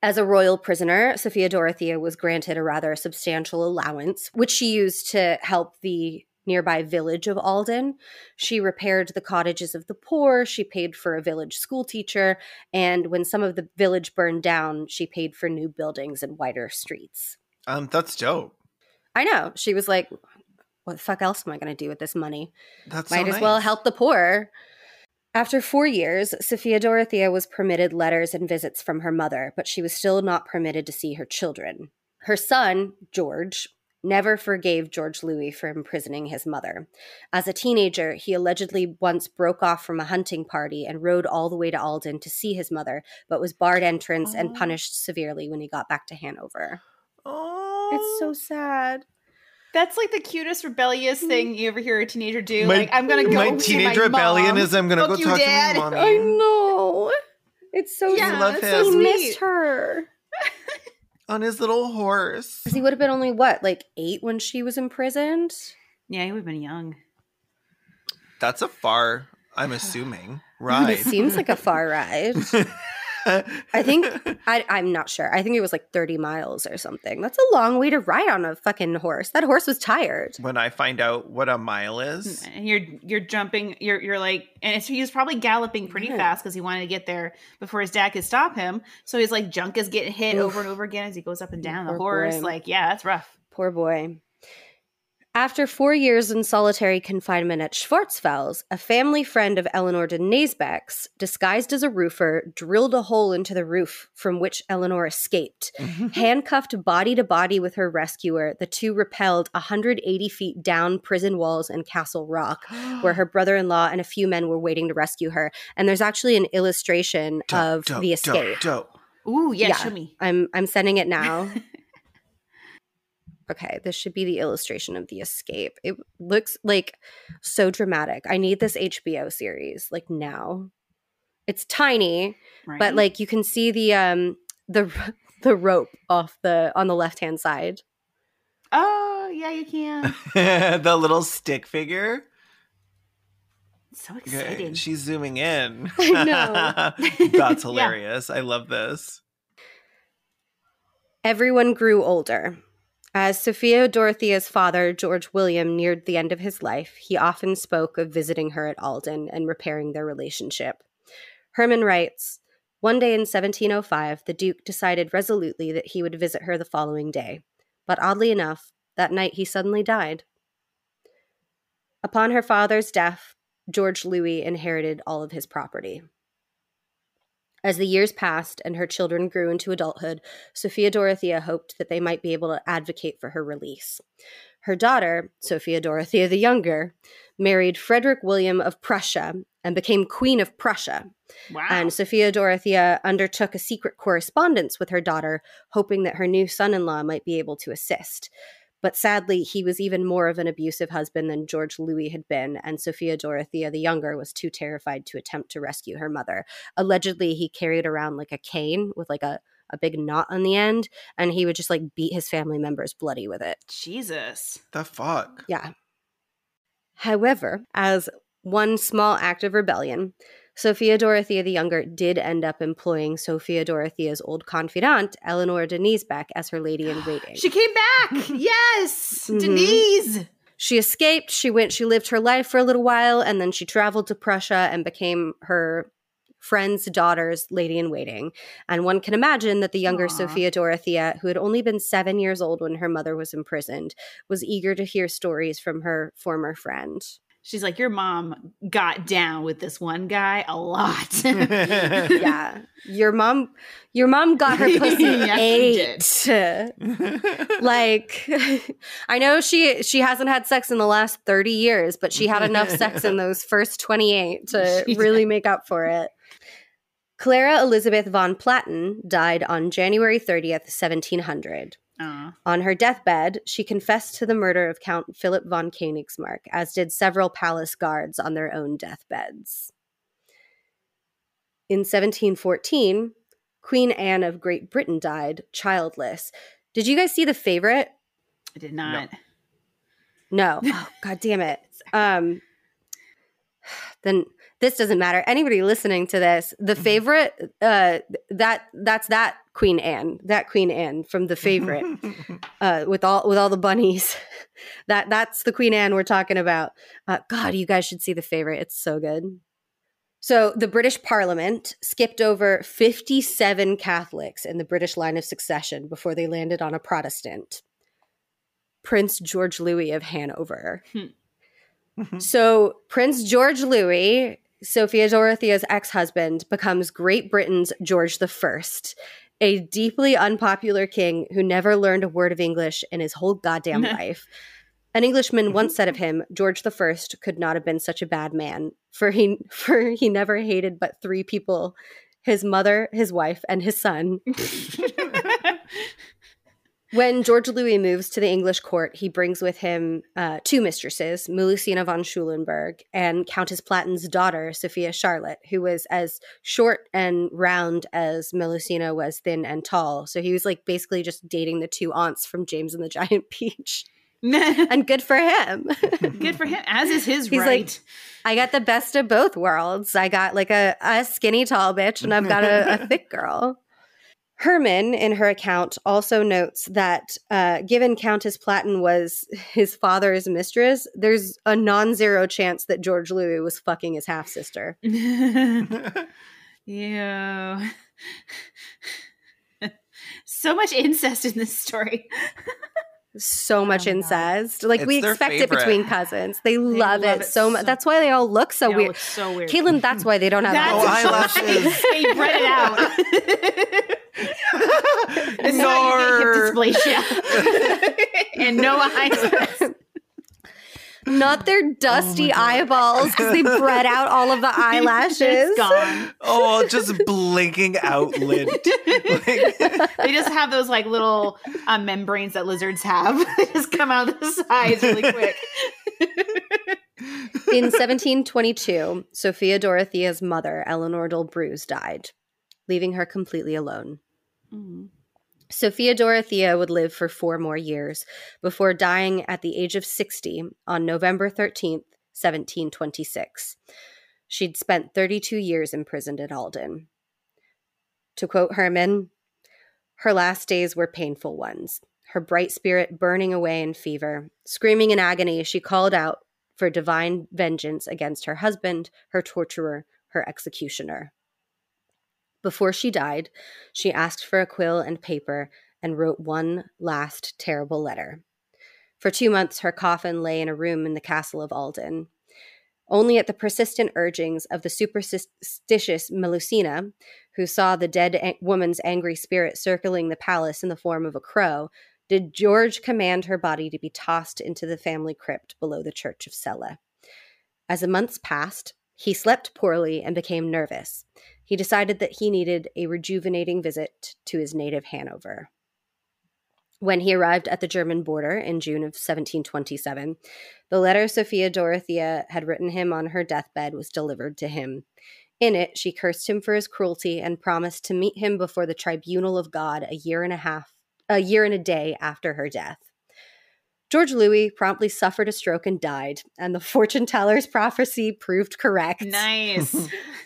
As a royal prisoner, Sophia Dorothea was granted a rather substantial allowance, which she used to help the nearby village of Ahlden. She repaired the cottages of the poor, she paid for a village schoolteacher, and when some of the village burned down, she paid for new buildings and wider streets. um, that's dope. I know. She was like, what the fuck else am I going to do with this money? That's Might so as well help the poor. After four years, Sophia Dorothea was permitted letters and visits from her mother, but she was still not permitted to see her children. Her son, George, never forgave George Louis for imprisoning his mother. As a teenager, he allegedly once broke off from a hunting party and rode all the way to Ahlden to see his mother, but was barred entrance and Oh. punished severely when he got back to Hanover. Oh, It's so sad. That's like the cutest rebellious mm-hmm. thing you ever hear a teenager do. My- like, I'm gonna go. my see teenage my rebellion mom. is I'm gonna Fuck go you, talk Dad. to my mommy. I know. It's so Yeah, sad. love him. so He missed her. on his little horse. 'Cause he would have been only what, like eight when she was imprisoned? Yeah, he would have been young. That's a far. I'm assuming ride. It ride. seems like a far ride. I think I, I'm not sure. I think it was like 30 miles or something. That's a long way to ride on a fucking horse. That horse was tired. when I find out what a mile is. Mm, and you're you're jumping. You're you're like, and it's, he was probably galloping pretty Yeah. fast because he wanted to get there before his dad could stop him. So he's like, junk is getting hit Oof. over and over again as he goes up and down the horse. boy. Like, yeah, that's rough. Poor boy. After four years in solitary confinement at Schwarzfels, a family friend of Eleanor de Knesebeck's, disguised as a roofer, drilled a hole into the roof from which Eleanor escaped. Handcuffed body to body with her rescuer, the two repelled 180 feet down prison walls in Castle Rock, where her brother in law and a few men were waiting to rescue her. And there's actually an illustration Dope, of dope, the dope, escape. dope. Ooh, yeah, Yeah. show me. I'm I'm sending it now. okay, this should be the illustration of the escape. It looks like so dramatic. I need this HBO series like now. It's tiny, Right? but like you can see the um the the rope off the on the left hand side. oh yeah, you can. the little stick figure. So Okay, exciting. She's zooming in. I know. That's hilarious. I love this. Everyone grew older. As Sophia Dorothea's father, George William, neared the end of his life, he often spoke of visiting her at Ahlden and repairing their relationship. Herman writes One day in 1705, the Duke decided resolutely that he would visit her the following day. But oddly enough, that night he suddenly died. Upon her father's death, George Louis inherited all of his property. As the years passed and her children grew into adulthood, Sophia Dorothea hoped that they might be able to advocate for her release. Her daughter, Sophia Dorothea the Younger, married Frederick William of Prussia and became Queen of Prussia. wow. And Sophia Dorothea undertook a secret correspondence with her daughter, hoping that her new son in law might be able to assist. But sadly, he was even more of an abusive husband than George Louis had been, and Sophia Dorothea the Younger was too terrified to attempt to rescue her mother. Allegedly, he carried around like a cane with like a, a big knot on the end, and he would just like beat his family members bloody with it. Jesus. The fuck? Yeah. However, as one small act of rebellion, Sophia Dorothea the Younger did end up employing Sophia Dorothea's old confidant, Eleanor de Knesebeck, as her lady in waiting. She came back. yes. Mhm. Denise. she escaped, she went, she lived her life for a little while, and then she traveled to Prussia and became her friend's daughter's lady in waiting. And one can imagine that the younger Aw. Sophia Dorothea, who had only been seven years old when her mother was imprisoned, was eager to hear stories from her former friend. She's like, your mom got down with this one guy a lot. yeah. Your mom your mom got her pussy Yes, she ate like i know she she hasn't had sex in the last 30 years but she had enough sex in those first 28 to She really make up for it. Clara elizabeth von platen died on january 30th 1700 On her deathbed, she confessed to the murder of Count Philip von Königsmarck, as did several palace guards on their own deathbeds. In 1714, Queen Anne of Great Britain died childless. Did you guys see the favorite? I did not. No. Oh, God damn it. Um, then this doesn't matter. Anybody listening to this, the favorite, uh, that that's that Queen Anne, that Queen Anne from the favorite. uh, with all with all the bunnies. that that's the Queen Anne we're talking about. Uh, God, you guys should see the favorite. It's so good. So the British Parliament skipped over 57 Catholics in the British line of succession before they landed on a Protestant. Prince George Louis of Hanover. so Prince George Louis, Sophia Dorothea's ex-husband, becomes Great Britain's George the First, a deeply unpopular king who never learned a word of English in his whole goddamn life. An Englishman once said of him, George the First could not have been such a bad man, for he for he never hated but three people: his mother, his wife, and his son. When George Louis moves to the English court, he brings with him uh, two mistresses, Melusina von Schulenburg and Countess Platen's daughter, Sophia Charlotte, who was as short and round as Melusina was thin and tall. So he was like basically just dating the two aunts from James and the Giant Peach. And good for him. Good for him, as is his He's right. like, I got the best of both worlds. I got like a, a skinny tall bitch, and I've got a, a thick girl. Herman, in her account, also notes that uh, given Countess Platen was his father's mistress, there's a non zero chance that George Louis was fucking his half sister. yeah. so much incest in this story. So much oh my incest. Like, It's we expect favorite. it between cousins. They, love, love it, it so much. so- That's why they all look so They all weird. look so weird. Caelan, that's why they don't have That's Oh, eyelashes. eyelashes. why they bred it out. This is how you get hip dysplasia. and no eyes. Not their dusty God. eyeballs because they bred out all of the eyelashes. It's gone. oh, just blinking out lid. Like- They just have those like little uh, membranes that lizards have. they just come out of the sides really quick. In 1722, Sophia Dorothea's mother, Eleanor d'Olbreuse, died, leaving her completely alone. Sophia Dorothea would live for four more years before dying at the age of 60 on November 13th, 1726. She'd spent 32 years imprisoned at Ahlden. To quote Herman, her last days were painful ones, her bright spirit burning away in fever. Screaming in agony, she called out for divine vengeance against her husband, her torturer, her executioner. Before she died, she asked for a quill and paper and wrote one last terrible letter. For two months, her coffin lay in a room in the castle of Ahlden. Only at the persistent urgings of the superstitious Melusina, who saw the dead a- woman's angry spirit circling the palace in the form of a crow, did George command her body to be tossed into the family crypt below the church of Celle. As the months passed, he slept poorly and became nervous. He decided that he needed a rejuvenating visit to his native Hanover. When he arrived at the German border in June of 1727, the letter Sophia Dorothea had written him on her deathbed was delivered to him. In it, she cursed him for his cruelty and promised to meet him before the tribunal of God a year and a half, a year and a day after her death. George Louis promptly suffered a stroke and died, and the fortune teller's prophecy proved correct. Nice.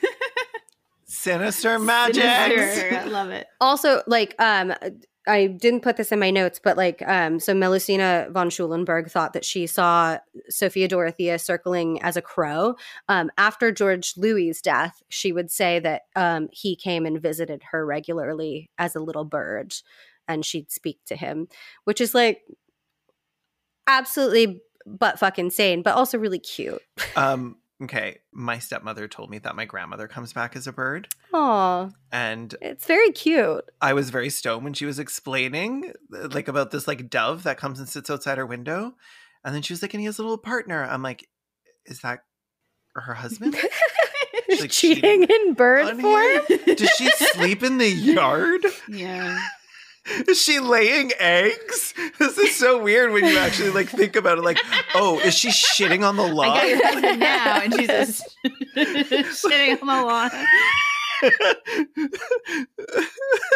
Sinister magic. Sinister. I love it. also like um i didn't put this in my notes but like um so melusina von schulenburg thought that she saw sophia dorothea circling as a crow um after george louis's death she would say that um he came and visited her regularly as a little bird and she'd speak to him which is like absolutely butt fucking sane but also really cute Um, okay, my stepmother told me that my grandmother comes back as a bird, oh and it's very cute I was very stoned when she was explaining uh, like about this like dove that comes and sits outside her window, and then she was like, "And he has a little partner." I'm like, "Is that her husband? She's, like, cheating in bird form? Does she sleep in the yard? Yeah. Is she laying eggs? This is so weird when you actually like think about it. Like, oh, is she shitting on the I lawn? got your now, and she's just shitting on the lawn.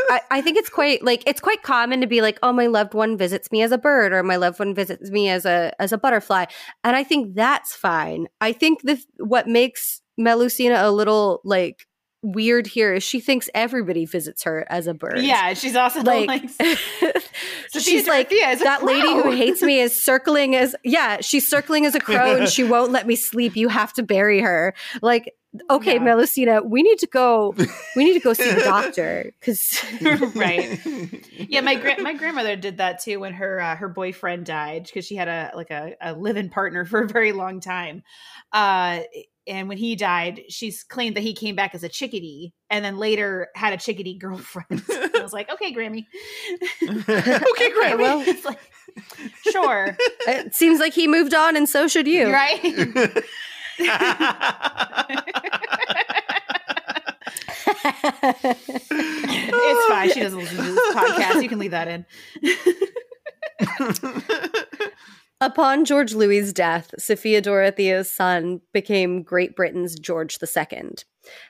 I, I think it's quite like it's quite common to be like, oh, my loved one visits me as a bird, or my loved one visits me as a as a butterfly, and I think that's fine. I think the what makes Melusina a little like weird here is she thinks everybody visits her as a bird. Yeah, she's also like, like, Sophia she's like that lady who hates me is circling as yeah, she's circling as a crow and she won't let me sleep. You have to bury her. Like okay, Yeah. Melusina, we need to go. We need to go see the doctor because right. Yeah, my gra- my grandmother did that too when her uh, her boyfriend died because she had a like a, a live-in partner for a very long time. Uh, and when he died, she's claimed that he came back as a chickadee, and then later had a chickadee girlfriend. I was like, okay, Grammy. okay, Grandma. well- it's like, sure, It seems like he moved on, and so should you. right? it's fine. She doesn't listen to this podcast. You can leave that in. Upon George Louis's death, Sophia Dorothea's son became Great Britain's George II.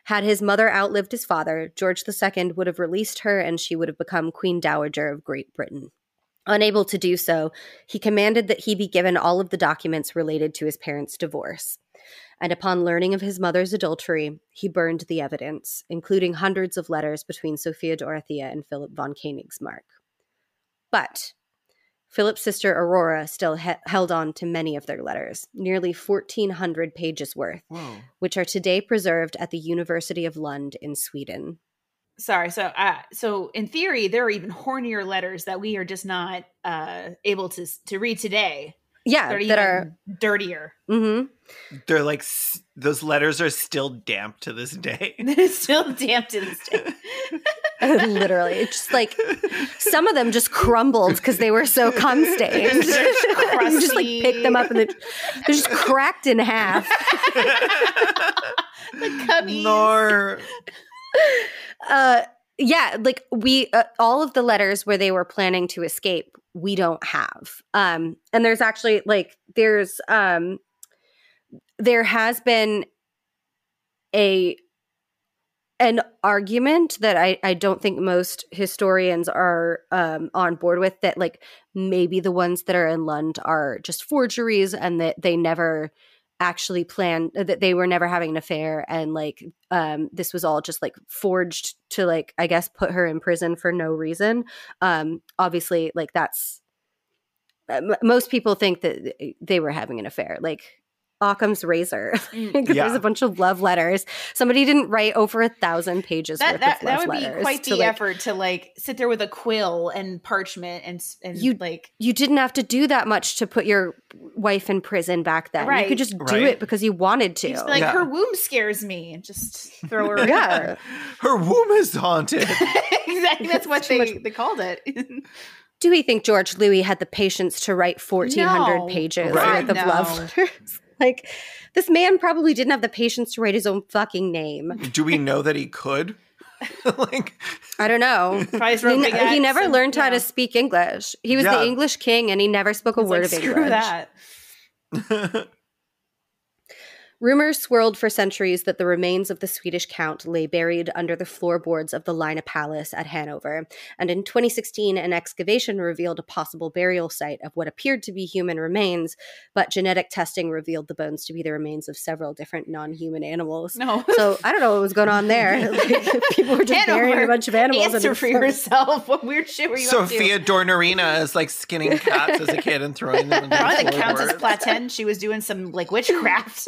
Had his mother outlived his father, George II would have released her and she would have become Queen Dowager of Great Britain. Unable to do so, he commanded that he be given all of the documents related to his parents' divorce. And upon learning of his mother's adultery, he burned the evidence, including hundreds of letters between Sophia Dorothea and Philip von Königsmarck. But Philip's sister Aurora still he- held on to many of their letters, nearly 1,400 pages worth, Whoa. which are today preserved at the University of Lund in Sweden. Sorry. So, uh, so in theory, there are even hornier letters that we are just not uh, able to to read today. Yeah, That are, that even are. dirtier. hmm They're like s- those letters are still damp to this day. it's still damp to this day. Literally, it's just like some of them just crumbled because they were so cum stained. Just you just like pick them up and they're, they're just cracked in half. the cubbies. Nor uh yeah like we uh, all of the letters where they were planning to escape we don't have um and there's actually like there's um there has been a an argument that I, I don't think most historians are um, on board with that like maybe the ones that are in Lund are just forgeries and that they never actually planned uh, that they were never having an affair and like um this was all just like forged to like i guess put her in prison for no reason. Um obviously like that's uh, most people think that they were having an affair like Occam's razor. Mm. Because Yeah. There's a bunch of love letters. Somebody didn't write over a thousand pages That worth that, of love that would be quite the like, effort to like sit there with a quill and parchment and and You- like you didn't have to do that much to put your wife in prison back then. You could just do Right. it because you wanted to. be like Yeah. her womb scares me and just throw her. in Yeah. there. Her womb is haunted. exactly. That's what they much- they called it. do we think George Louis had the patience to write 1,400 No. pages Right. worth of love letters? Like, this man probably didn't have the patience to write his own fucking name. Do we know that he could? like, I don't know. He, wrote he never and- learned how yeah. to speak English. He was Yeah. the English king and he never spoke a It's word like, of Screw English. that. Rumors swirled for centuries that the remains of the Swedish count lay buried under the floorboards of the Leine Palace at Hanover, and in 2016, an excavation revealed a possible burial site of what appeared to be human remains, but genetic testing revealed the bones to be the remains of several different non human animals. No. So I don't know what was going on there. Like, people were just burying a bunch of animals. Answer for yourself. What weird shit were you up to? Sophia Dornarina is like skinning cats as a kid and throwing them into Probably the the Countess floorboards. Platen. She was doing some like witchcraft.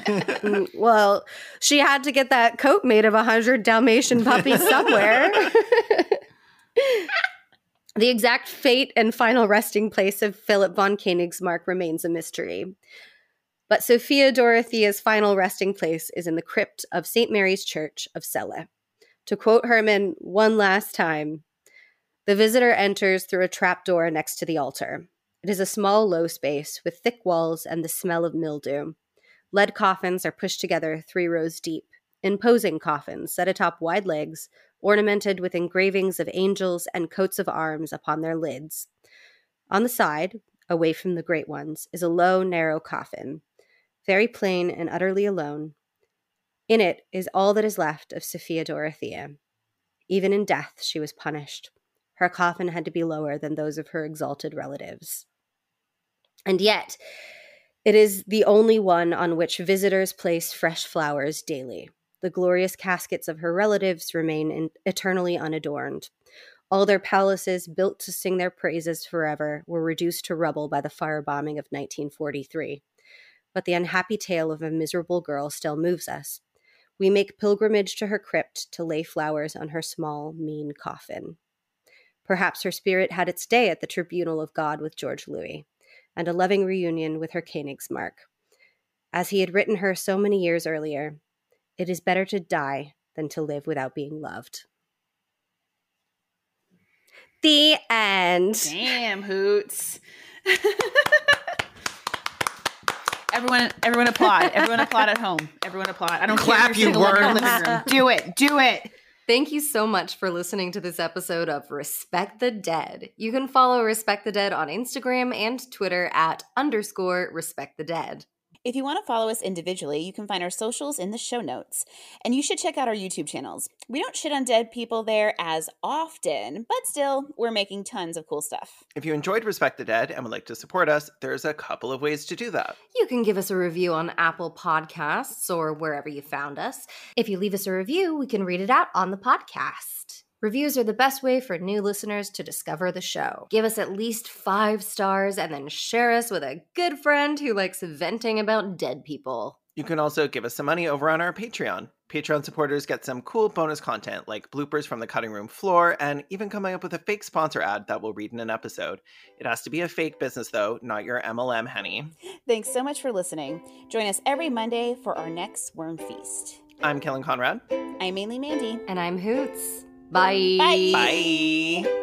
Mm, Well, she had to get that coat made of a hundred Dalmatian puppies somewhere. the exact fate and final resting place of Philip von Königsmarck remains a mystery. But Sophia Dorothea's final resting place is in the crypt of St. Mary's Church of Celle. To quote Herman one last time, the visitor enters through a trapdoor next to the altar. It is a small, low space with thick walls and the smell of mildew. Lead coffins are pushed together three rows deep, imposing coffins set atop wide legs, ornamented with engravings of angels and coats of arms upon their lids. On the side, away from the great ones, is a low, narrow coffin, very plain and utterly alone. In it is all that is left of Sophia Dorothea. Even in death, she was punished. Her coffin had to be lower than those of her exalted relatives. And yet, it is the only one on which visitors place fresh flowers daily. The glorious caskets of her relatives remain in, eternally unadorned. All their palaces, built to sing their praises forever, were reduced to rubble by the firebombing of 1943. But the unhappy tale of a miserable girl still moves us. We make pilgrimage to her crypt to lay flowers on her small, mean coffin. Perhaps her spirit had its day at the tribunal of God with George Louis and a loving reunion with her Königsmarck. As he had written her so many years earlier, it is better to die than to live without being loved. The end. Damn hoots. everyone, everyone applaud. Everyone applaud at home. Everyone applaud. I don't Clap, care you're you in your worms. living room. Do it. Do it. Thank you so much for listening to this episode of Respect the Dead. You can follow Respect the Dead on Instagram and Twitter at underscore Respect the Dead. If you want to follow us individually, you can find our socials in the show notes. And you should check out our YouTube channels. We don't shit on dead people there as often, but still, we're making tons of cool stuff. If you enjoyed Respect the Dead and would like to support us, there's a couple of ways to do that. You can give us a review on Apple Podcasts or wherever you found us. If you leave us a review, we can read it out on the podcast. Reviews are the best way for new listeners to discover the show. Give us at least five stars and then share us with a good friend who likes venting about dead people. You can also give us some money over on our Patreon. Patreon supporters get some cool bonus content like bloopers from the cutting room floor and even coming up with a fake sponsor ad that we'll read in an episode. It has to be a fake business though, not your MLM honey. Thanks so much for listening. Join us every Monday for our next Worm Feast. I'm Caelan Conrad. I'm mainly Mandy. And I'm Hoots. Bye. Bye. Bye.